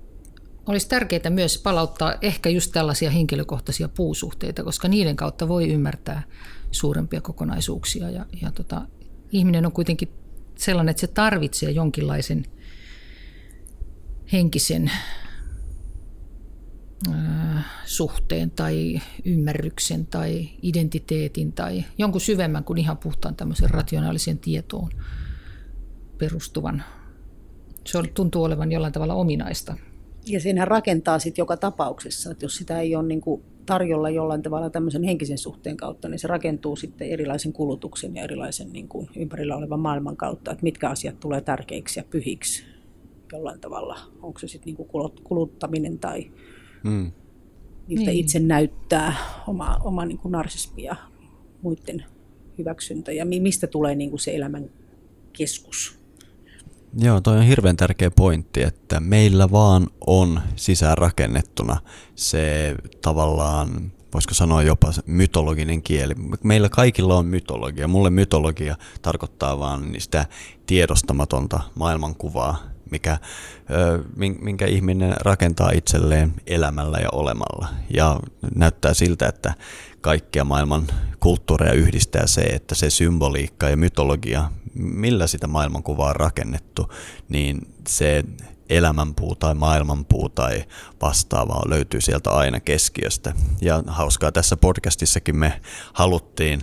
olisi tärkeää myös palauttaa ehkä just tällaisia henkilökohtaisia puusuhteita, koska niiden kautta voi ymmärtää suurempia kokonaisuuksia. Ja, ja tota, ihminen on kuitenkin sellainen, että se tarvitsee jonkinlaisen henkisen suhteen tai ymmärryksen tai identiteetin tai jonkun syvemmän kuin ihan puhtaan tämmöisen rationaalisen tietoon perustuvan Se on, tuntuu olevan jollain tavalla ominaista. Ja siinähän rakentaa sitten joka tapauksessa, että jos sitä ei ole niin kuin tarjolla jollain tavalla tämmöisen henkisen suhteen kautta, niin se rakentuu sitten erilaisen kulutuksen ja erilaisen niin kuin ympärillä olevan maailman kautta, että mitkä asiat tulee tärkeiksi ja pyhiksi jollain tavalla. Onko se sitten niin kuin kuluttaminen tai mm. niiltä niin. itse näyttää oma, oma niin kuin narsismi ja muiden hyväksyntä ja mistä tulee niin kuin se elämän keskus. Joo, toi on hirveän tärkeä pointti, että meillä vaan on sisäänrakennettuna se tavallaan, voisiko sanoa jopa se mytologinen kieli. Meillä kaikilla on mytologia. Mulle mytologia tarkoittaa vaan sitä tiedostamatonta maailmankuvaa, mikä, minkä ihminen rakentaa itselleen elämällä ja olemalla. Ja näyttää siltä, että kaikkia maailman kulttuureja yhdistää se, että se symboliikka ja mytologia, millä sitä maailmankuvaa on rakennettu, niin se elämänpuu tai maailmanpuu tai vastaavaa löytyy sieltä aina keskiöstä. Ja hauskaa tässä podcastissakin me haluttiin,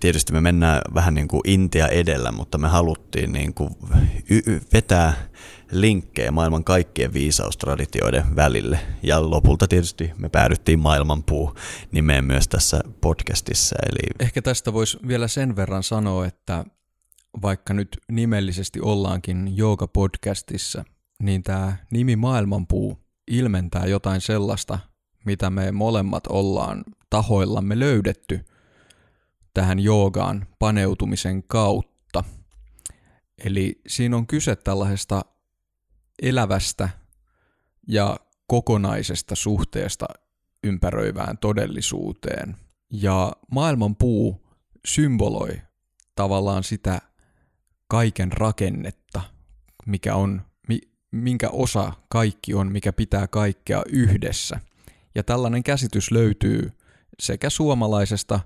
tietysti me mennään vähän niin kuin Intia edellä, mutta me haluttiin niin kuin vetää linkkejä maailman kaikkien viisaustraditioiden välille. Ja lopulta tietysti me päädyttiin maailmanpuu nimeen myös tässä podcastissa. Eli... Ehkä tästä voisi vielä sen verran sanoa, että vaikka nyt nimellisesti ollaankin Jooga-podcastissa, niin tämä nimi Maailmanpuu ilmentää jotain sellaista, mitä me molemmat ollaan tahoillamme löydetty tähän joogaan paneutumisen kautta. Eli siinä on kyse tällaisesta elävästä ja kokonaisesta suhteesta ympäröivään todellisuuteen. Ja maailman puu symboloi tavallaan sitä kaiken rakennetta, mikä on, minkä osa kaikki on, mikä pitää kaikkea yhdessä. Ja tällainen käsitys löytyy sekä suomalaisesta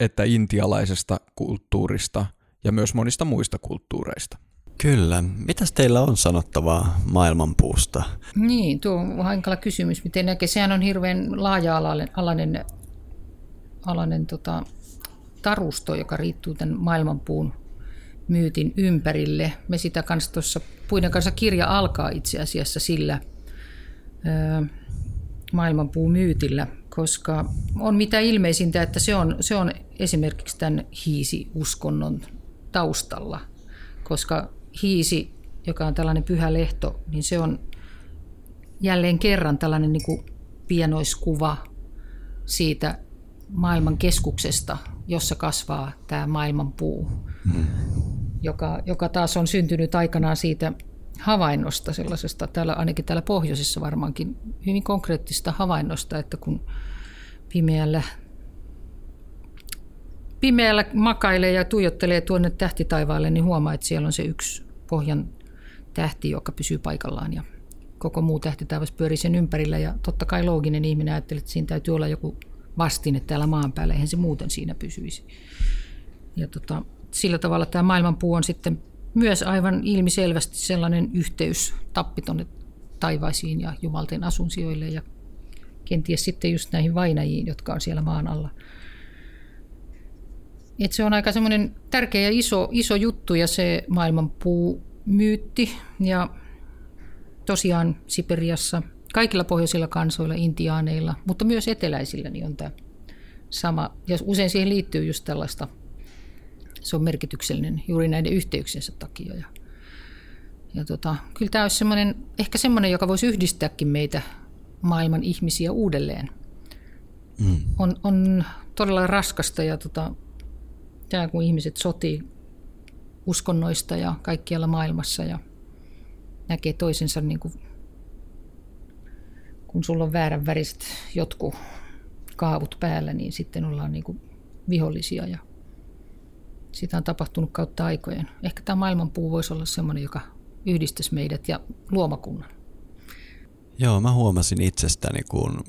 että intialaisesta kulttuurista ja myös monista muista kulttuureista. Kyllä. Mitäs teillä on sanottavaa maailmanpuusta? Niin, tuo on hankala kysymys. Miten näkee? Sehän on hirveän laaja-alainen alainen, alainen tota, tarusto, joka riittuu tämän maailmanpuun myytin ympärille. Me sitä kanssa tuossa Puiden kanssa kirja alkaa itse asiassa sillä ö, maailmanpuumyytillä, koska on mitä ilmeisintä, että se on, se on esimerkiksi tämän hiisi-uskonnon taustalla, koska hiisi, joka on tällainen pyhä lehto, niin se on jälleen kerran tällainen niin kuin pienoiskuva siitä maailman keskuksesta, jossa kasvaa tämä maailman puu, mm. joka, joka taas on syntynyt aikanaan siitä havainnosta, sellaisesta, täällä, ainakin täällä pohjoisessa varmaankin hyvin konkreettista havainnosta, että kun pimeällä, pimeällä makailee ja tuijottelee tuonne tähtitaivaalle, niin huomaa, että siellä on se yksi pohjan tähti, joka pysyy paikallaan ja koko muu tähtitaivas pyörii sen ympärillä. Ja totta kai looginen ihminen ajattelee, että siinä täytyy olla joku vastine täällä maan päällä, eihän se muuten siinä pysyisi. Ja tota, sillä tavalla tämä maailmanpuu on sitten myös aivan ilmiselvästi sellainen yhteys tappi tuonne taivaisiin ja jumalten asunsijoille ja kenties sitten just näihin vainajiin, jotka on siellä maan alla. Et se on aika semmoinen tärkeä ja iso, iso juttu ja se maailmanpuu myytti ja tosiaan Siperiassa kaikilla pohjoisilla kansoilla, intiaaneilla, mutta myös eteläisillä niin on tämä sama. Ja usein siihen liittyy just tällaista, se on merkityksellinen juuri näiden yhteyksiensä takia. Ja, ja tota, kyllä tämä olisi semmoinen, ehkä semmoinen, joka voisi yhdistääkin meitä maailman ihmisiä uudelleen. Mm. On, on todella raskasta ja tota, tämä kun ihmiset sotii uskonnoista ja kaikkialla maailmassa ja näkee toisensa niin kuin, kun sulla on väärän väriset jotkut kaavut päällä, niin sitten ollaan niin kuin vihollisia ja sitä on tapahtunut kautta aikojen. Ehkä tämä maailmanpuu voisi olla sellainen, joka yhdistäisi meidät ja luomakunnan. Joo, mä huomasin itsestäni, kun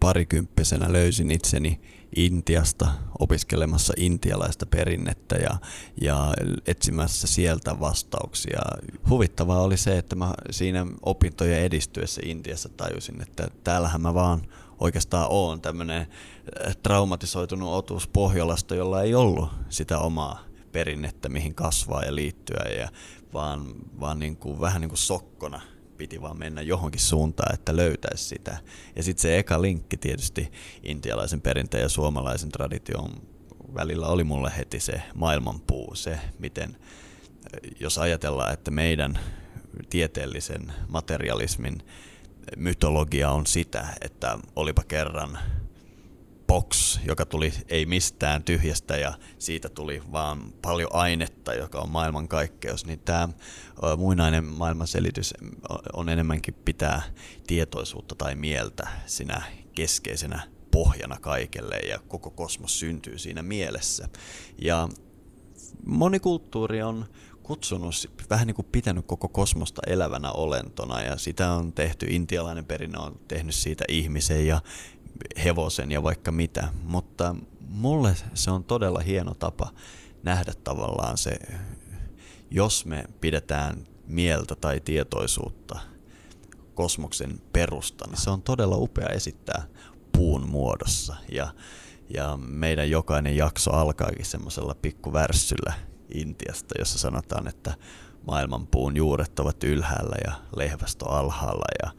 parikymppisenä löysin itseni Intiasta opiskelemassa intialaista perinnettä ja, ja etsimässä sieltä vastauksia. Huvittavaa oli se, että mä siinä opintojen edistyessä Intiassa tajusin, että täällähän mä vaan oikeastaan oon tämmöinen äh, traumatisoitunut otus Pohjolasta, jolla ei ollut sitä omaa perinnettä, mihin kasvaa ja liittyä, ja vaan, vaan niin kuin, vähän niin kuin sokkona piti vaan mennä johonkin suuntaan, että löytäisi sitä. Ja sitten se eka linkki tietysti intialaisen perinteen ja suomalaisen tradition välillä oli mulle heti se maailmanpuu, se miten, jos ajatellaan, että meidän tieteellisen materialismin mytologia on sitä, että olipa kerran box, joka tuli ei mistään tyhjästä ja siitä tuli vaan paljon ainetta, joka on maailmankaikkeus, niin tämä muinainen maailmanselitys on enemmänkin pitää tietoisuutta tai mieltä sinä keskeisenä pohjana kaikelle ja koko kosmos syntyy siinä mielessä. Ja monikulttuuri on kutsunut, vähän niin kuin pitänyt koko kosmosta elävänä olentona ja sitä on tehty, intialainen perinne on tehnyt siitä ihmisen ja hevosen ja vaikka mitä, mutta mulle se on todella hieno tapa nähdä tavallaan se, jos me pidetään mieltä tai tietoisuutta kosmoksen perusta, niin se on todella upea esittää puun muodossa ja, ja meidän jokainen jakso alkaakin semmoisella pikkuvärsyllä Intiasta, jossa sanotaan, että maailmanpuun juuret ovat ylhäällä ja lehvästö alhaalla ja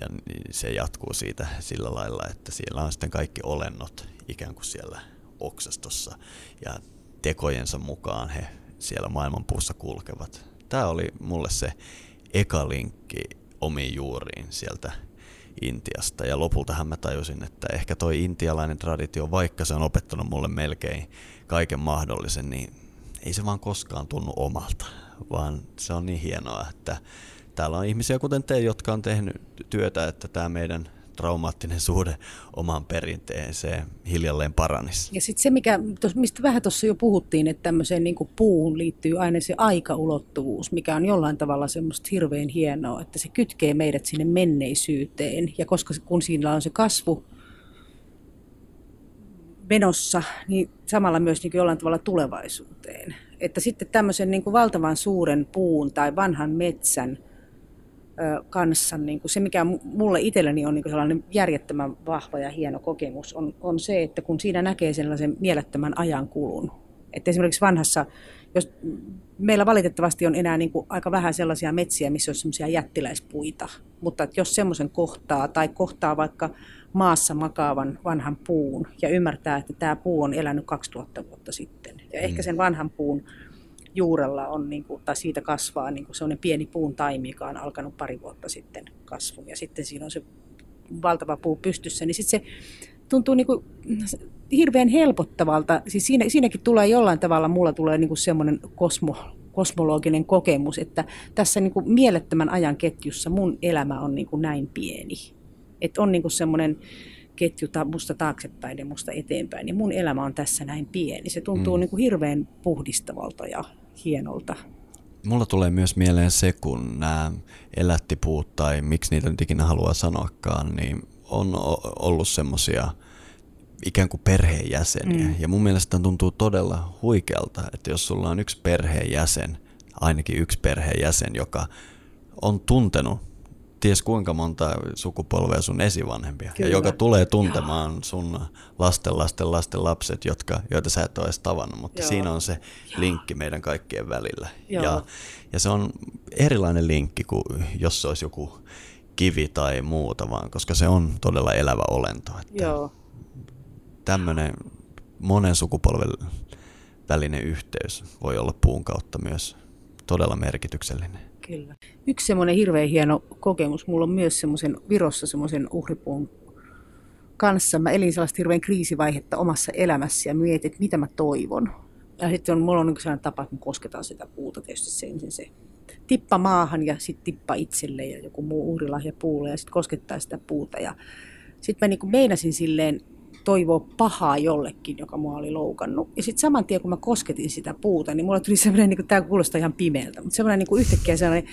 ja se jatkuu siitä sillä lailla, että siellä on sitten kaikki olennot ikään kuin siellä oksastossa ja tekojensa mukaan he siellä maailmanpuussa kulkevat. Tämä oli mulle se eka linkki omiin juuriin sieltä Intiasta. Ja lopultahan mä tajusin, että ehkä toi intialainen traditio, vaikka se on opettanut mulle melkein kaiken mahdollisen, niin ei se vaan koskaan tunnu omalta, vaan se on niin hienoa, että täällä on ihmisiä kuten te, jotka on tehnyt työtä, että tämä meidän traumaattinen suhde omaan perinteeseen hiljalleen paranisi. Ja sitten se, mikä, mistä vähän tuossa jo puhuttiin, että tämmöiseen niin puuhun liittyy aina se aikaulottuvuus, mikä on jollain tavalla semmoista hirveän hienoa, että se kytkee meidät sinne menneisyyteen. Ja koska kun siinä on se kasvu menossa, niin samalla myös niin jollain tavalla tulevaisuuteen. Että sitten tämmöisen niin valtavan suuren puun tai vanhan metsän – kanssa. Niin kuin se, mikä mulle itselleni on niin kuin sellainen järjettömän vahva ja hieno kokemus, on, on se, että kun siinä näkee sellaisen mielettömän ajankulun. Että esimerkiksi vanhassa, jos meillä valitettavasti on enää niin kuin aika vähän sellaisia metsiä, missä on sellaisia jättiläispuita, mutta että jos semmoisen kohtaa tai kohtaa vaikka maassa makaavan vanhan puun ja ymmärtää, että tämä puu on elänyt 2000 vuotta sitten. Ja mm. ehkä sen vanhan puun juurella on, niin kuin, tai siitä kasvaa niin kuin sellainen pieni puun taimi, joka on alkanut pari vuotta sitten kasvun. Ja sitten siinä on se valtava puu pystyssä, niin sitten se tuntuu niin kuin hirveän helpottavalta. Siis siinä, siinäkin tulee jollain tavalla, mulla tulee niin kuin semmoinen kosmo, kosmologinen kokemus, että tässä niin kuin mielettömän ajan ketjussa mun elämä on niin kuin näin pieni. Että on niin kuin semmoinen ketju musta taaksepäin ja musta eteenpäin, niin mun elämä on tässä näin pieni. Se tuntuu mm. niin kuin hirveän puhdistavalta ja hienolta. Mulla tulee myös mieleen se, kun nämä elättipuut tai miksi niitä nyt ikinä haluaa sanoakaan, niin on ollut semmoisia ikään kuin perheenjäseniä. Mm. Ja mun mielestä tuntuu todella huikealta, että jos sulla on yksi perheenjäsen, ainakin yksi perheenjäsen, joka on tuntenut ties kuinka monta sukupolvea sun esivanhempia, Kyllä. ja joka tulee tuntemaan Joo. sun lasten, lasten, lasten lapset, jotka, joita sä et ole edes tavannut, mutta Joo. siinä on se linkki meidän kaikkien välillä. Ja, ja se on erilainen linkki kuin jos se olisi joku kivi tai muuta, vaan koska se on todella elävä olento. Että Joo. Tämmöinen monen sukupolven välinen yhteys voi olla puun kautta myös todella merkityksellinen. Kyllä. Yksi semmoinen hirveän hieno kokemus, mulla on myös semmoisen Virossa semmoisen uhripuun kanssa. Mä elin sellaista hirveän kriisivaihetta omassa elämässä ja mietin, että mitä mä toivon. Ja sitten on, mulla on niin sellainen tapa, että kosketaan sitä puuta tietysti se ensin se tippa maahan ja sitten tippa itselle ja joku muu uhrilahja puulle ja sitten koskettaa sitä puuta. Ja sitten mä niin meinasin silleen toivoa pahaa jollekin, joka mua oli loukannut. Ja sitten saman tien, kun mä kosketin sitä puuta, niin mulla tuli semmoinen, niin kuin, tämä kuulostaa ihan pimeältä, mutta semmoinen niin yhtäkkiä sellainen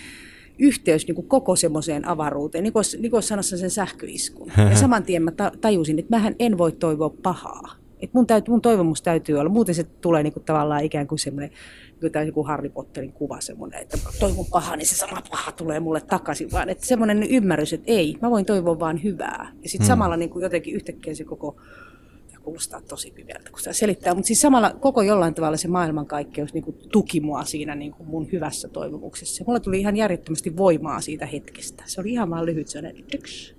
yhteys niin kuin koko semmoiseen avaruuteen, niin kuin, niin kuin sanossa sen sähköiskun. Ja saman tien mä tajusin, että mähän en voi toivoa pahaa. Et mun, täytyy, mun toivomus täytyy olla, muuten se tulee niinku tavallaan ikään kuin semmoinen niin joku Harry Potterin kuva semmoinen, että toivon pahaa, niin se sama paha tulee mulle takaisin, vaan että semmoinen ymmärrys, että ei, mä voin toivoa vaan hyvää. Ja sitten hmm. samalla niin kuin jotenkin yhtäkkiä se koko kuulostaa tosi pimeältä, kun sitä selittää. Mutta siis samalla koko jollain tavalla se maailmankaikkeus niin kuin tuki mua siinä niin kuin mun hyvässä toivomuksessa. Mulla tuli ihan järjettömästi voimaa siitä hetkestä. Se oli ihan vaan lyhyt sellainen tyks.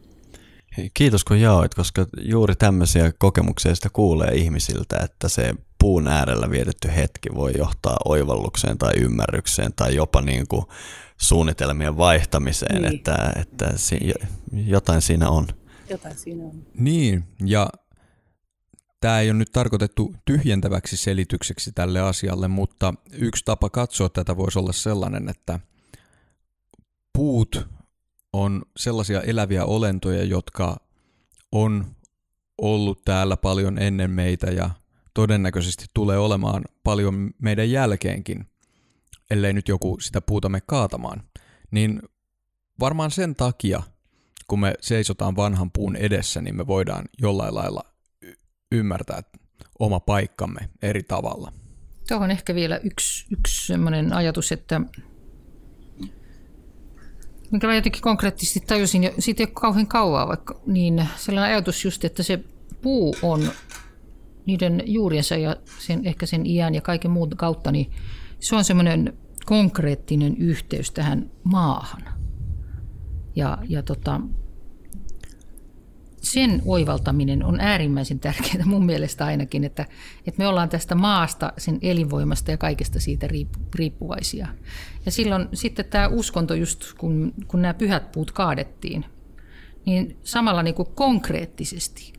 Kiitos kun jaoit, koska juuri tämmöisiä kokemuksia sitä kuulee ihmisiltä, että se puun äärellä vietetty hetki voi johtaa oivallukseen tai ymmärrykseen tai jopa niin kuin suunnitelmien vaihtamiseen, niin. että, että jotain siinä on. Jotain siinä on. Niin, ja tämä ei ole nyt tarkoitettu tyhjentäväksi selitykseksi tälle asialle, mutta yksi tapa katsoa tätä voisi olla sellainen, että puut on sellaisia eläviä olentoja, jotka on ollut täällä paljon ennen meitä ja todennäköisesti tulee olemaan paljon meidän jälkeenkin, ellei nyt joku sitä puuta me kaatamaan. Niin varmaan sen takia, kun me seisotaan vanhan puun edessä, niin me voidaan jollain lailla ymmärtää oma paikkamme eri tavalla. Tuohon ehkä vielä yksi, yksi sellainen ajatus, että minkä mä jotenkin konkreettisesti tajusin, ja siitä ei ole kauhean kauaa vaikka, niin sellainen ajatus just, että se puu on niiden juuriensa ja sen, ehkä sen iän ja kaiken muun kautta, niin se on semmoinen konkreettinen yhteys tähän maahan. Ja, ja tota, sen oivaltaminen on äärimmäisen tärkeää mun mielestä ainakin, että, että me ollaan tästä maasta, sen elinvoimasta ja kaikesta siitä riippuvaisia. Ja silloin sitten tämä uskonto, just kun, kun nämä pyhät puut kaadettiin, niin samalla niin kuin konkreettisesti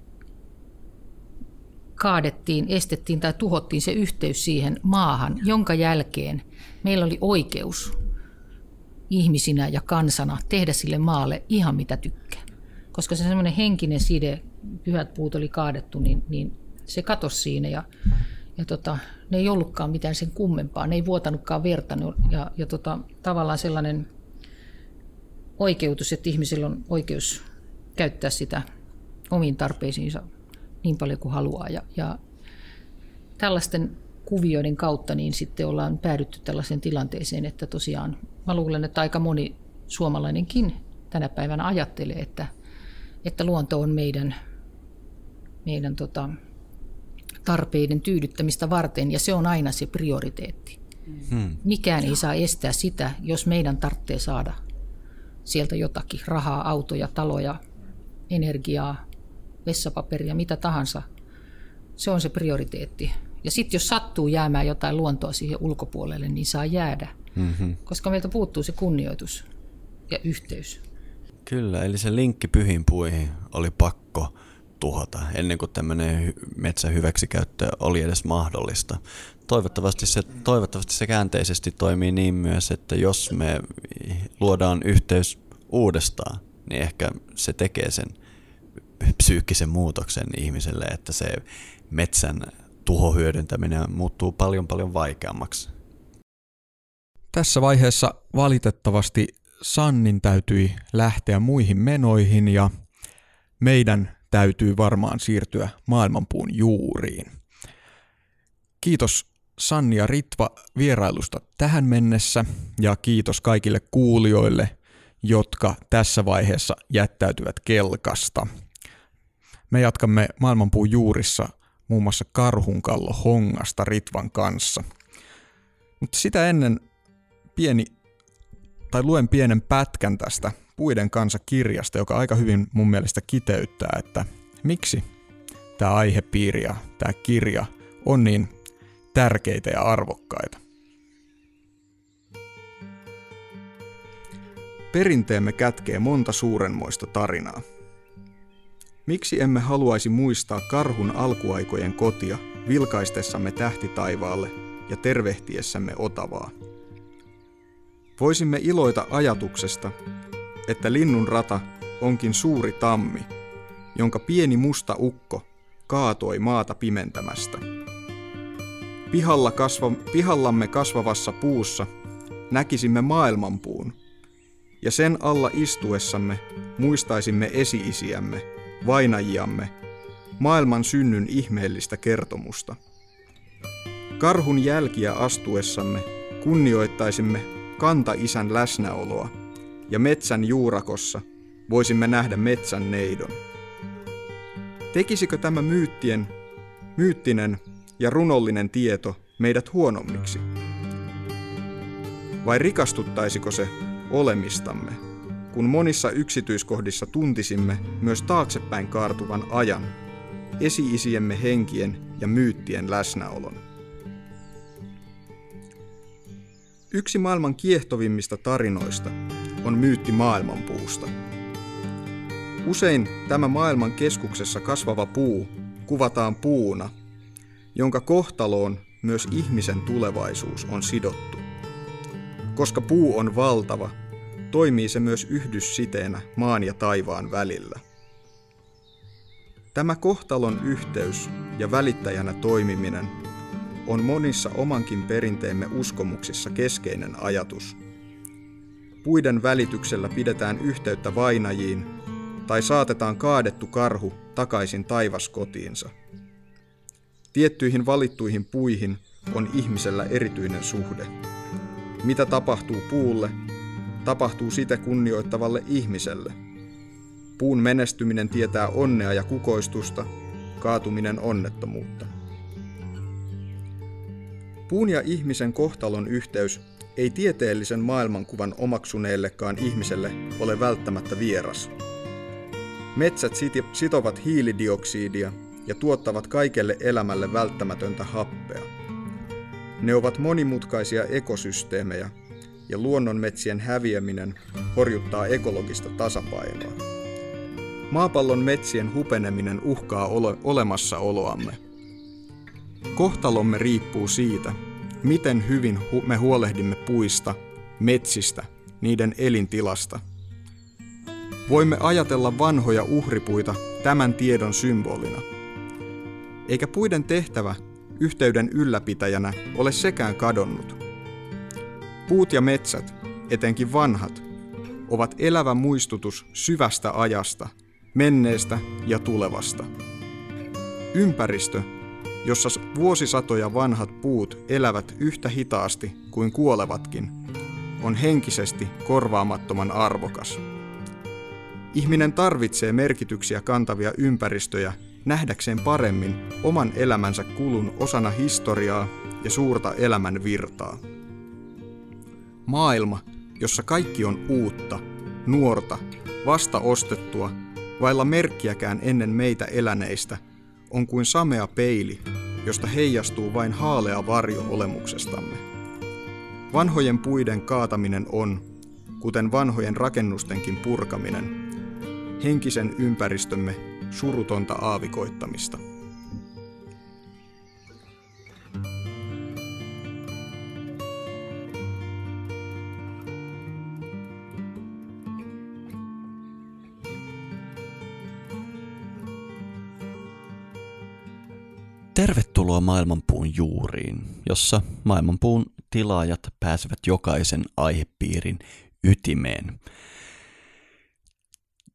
kaadettiin, estettiin tai tuhottiin se yhteys siihen maahan, jonka jälkeen meillä oli oikeus ihmisinä ja kansana tehdä sille maalle ihan mitä tykkää koska se semmoinen henkinen side, pyhät puut oli kaadettu, niin, niin se katosi siinä ja, ja tota, ne ei ollutkaan mitään sen kummempaa, ne ei vuotanutkaan verta ja, ja tota, tavallaan sellainen oikeutus, että ihmisillä on oikeus käyttää sitä omiin tarpeisiinsa niin paljon kuin haluaa. Ja, ja tällaisten kuvioiden kautta niin sitten ollaan päädytty tällaiseen tilanteeseen, että tosiaan mä luulen, että aika moni suomalainenkin tänä päivänä ajattelee, että että luonto on meidän, meidän tota, tarpeiden tyydyttämistä varten ja se on aina se prioriteetti. Hmm. Mikään ei saa estää sitä, jos meidän tarvitsee saada sieltä jotakin, rahaa, autoja, taloja, energiaa, vessapaperia, mitä tahansa. Se on se prioriteetti. Ja sitten jos sattuu jäämään jotain luontoa siihen ulkopuolelle, niin saa jäädä, mm-hmm. koska meiltä puuttuu se kunnioitus ja yhteys. Kyllä, eli se linkki pyhiin puihin oli pakko tuhota ennen kuin tämmöinen metsän hyväksikäyttö oli edes mahdollista. Toivottavasti se, toivottavasti se käänteisesti toimii niin myös, että jos me luodaan yhteys uudestaan, niin ehkä se tekee sen psyykkisen muutoksen ihmiselle, että se metsän tuhohyödyntäminen muuttuu paljon paljon vaikeammaksi. Tässä vaiheessa valitettavasti Sannin täytyi lähteä muihin menoihin ja meidän täytyy varmaan siirtyä maailmanpuun juuriin. Kiitos Sanni ja Ritva vierailusta tähän mennessä ja kiitos kaikille kuulijoille, jotka tässä vaiheessa jättäytyvät kelkasta. Me jatkamme maailmanpuun juurissa muun muassa Karhunkallo Hongasta Ritvan kanssa. Mutta sitä ennen pieni tai luen pienen pätkän tästä Puiden kanssa kirjasta, joka aika hyvin mun mielestä kiteyttää, että miksi tämä aihepiiri ja tämä kirja on niin tärkeitä ja arvokkaita. Perinteemme kätkee monta suurenmoista tarinaa. Miksi emme haluaisi muistaa karhun alkuaikojen kotia vilkaistessamme tähti taivaalle ja tervehtiessämme Otavaa? Voisimme iloita ajatuksesta, että linnun rata onkin suuri tammi, jonka pieni musta ukko kaatoi maata pimentämästä. Pihalla kasva, pihallamme kasvavassa puussa näkisimme maailmanpuun, ja sen alla istuessamme muistaisimme esiisiämme, vainajiamme, maailman synnyn ihmeellistä kertomusta. Karhun jälkiä astuessamme kunnioittaisimme kanta-isän läsnäoloa, ja metsän juurakossa voisimme nähdä metsän neidon. Tekisikö tämä myyttien myyttinen ja runollinen tieto meidät huonommiksi? Vai rikastuttaisiko se olemistamme, kun monissa yksityiskohdissa tuntisimme myös taaksepäin kaartuvan ajan, esi-isiemme henkien ja myyttien läsnäolon? Yksi maailman kiehtovimmista tarinoista on myytti maailmanpuusta. Usein tämä maailman keskuksessa kasvava puu kuvataan puuna, jonka kohtaloon myös ihmisen tulevaisuus on sidottu. Koska puu on valtava, toimii se myös yhdyssiteenä maan ja taivaan välillä. Tämä kohtalon yhteys ja välittäjänä toimiminen on monissa omankin perinteemme uskomuksissa keskeinen ajatus. Puiden välityksellä pidetään yhteyttä vainajiin tai saatetaan kaadettu karhu takaisin taivaskotiinsa. Tiettyihin valittuihin puihin on ihmisellä erityinen suhde. Mitä tapahtuu puulle, tapahtuu sitä kunnioittavalle ihmiselle. Puun menestyminen tietää onnea ja kukoistusta, kaatuminen onnettomuutta. Puun ja ihmisen kohtalon yhteys ei tieteellisen maailmankuvan omaksuneellekaan ihmiselle ole välttämättä vieras. Metsät sitovat hiilidioksidia ja tuottavat kaikelle elämälle välttämätöntä happea. Ne ovat monimutkaisia ekosysteemejä ja luonnonmetsien häviäminen horjuttaa ekologista tasapainoa. Maapallon metsien hupeneminen uhkaa ole- olemassaoloamme. Kohtalomme riippuu siitä, miten hyvin me huolehdimme puista, metsistä, niiden elintilasta. Voimme ajatella vanhoja uhripuita tämän tiedon symbolina. Eikä puiden tehtävä yhteyden ylläpitäjänä ole sekään kadonnut. Puut ja metsät, etenkin vanhat, ovat elävä muistutus syvästä ajasta, menneestä ja tulevasta. Ympäristö, jossa vuosisatoja vanhat puut elävät yhtä hitaasti kuin kuolevatkin, on henkisesti korvaamattoman arvokas. Ihminen tarvitsee merkityksiä kantavia ympäristöjä nähdäkseen paremmin oman elämänsä kulun osana historiaa ja suurta elämän virtaa. Maailma, jossa kaikki on uutta, nuorta, vasta ostettua, vailla merkkiäkään ennen meitä eläneistä, on kuin samea peili, josta heijastuu vain haalea varjo olemuksestamme. Vanhojen puiden kaataminen on, kuten vanhojen rakennustenkin purkaminen, henkisen ympäristömme surutonta aavikoittamista. Tervetuloa Maailmanpuun juuriin, jossa Maailmanpuun tilaajat pääsevät jokaisen aihepiirin ytimeen.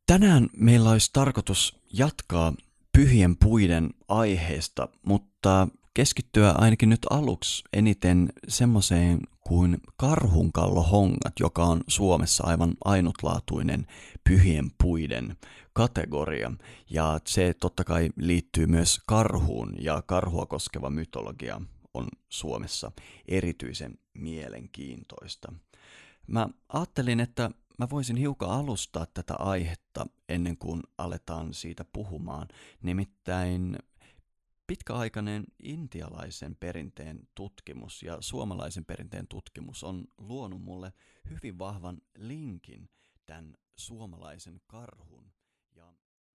Tänään meillä olisi tarkoitus jatkaa pyhien puiden aiheesta, mutta keskittyä ainakin nyt aluksi eniten semmoiseen kuin karhunkallohongat, joka on Suomessa aivan ainutlaatuinen pyhien puiden kategoria. Ja se totta kai liittyy myös karhuun ja karhua koskeva mytologia on Suomessa erityisen mielenkiintoista. Mä ajattelin, että mä voisin hiukan alustaa tätä aihetta ennen kuin aletaan siitä puhumaan. Nimittäin pitkäaikainen intialaisen perinteen tutkimus ja suomalaisen perinteen tutkimus on luonut mulle hyvin vahvan linkin tämän suomalaisen karhun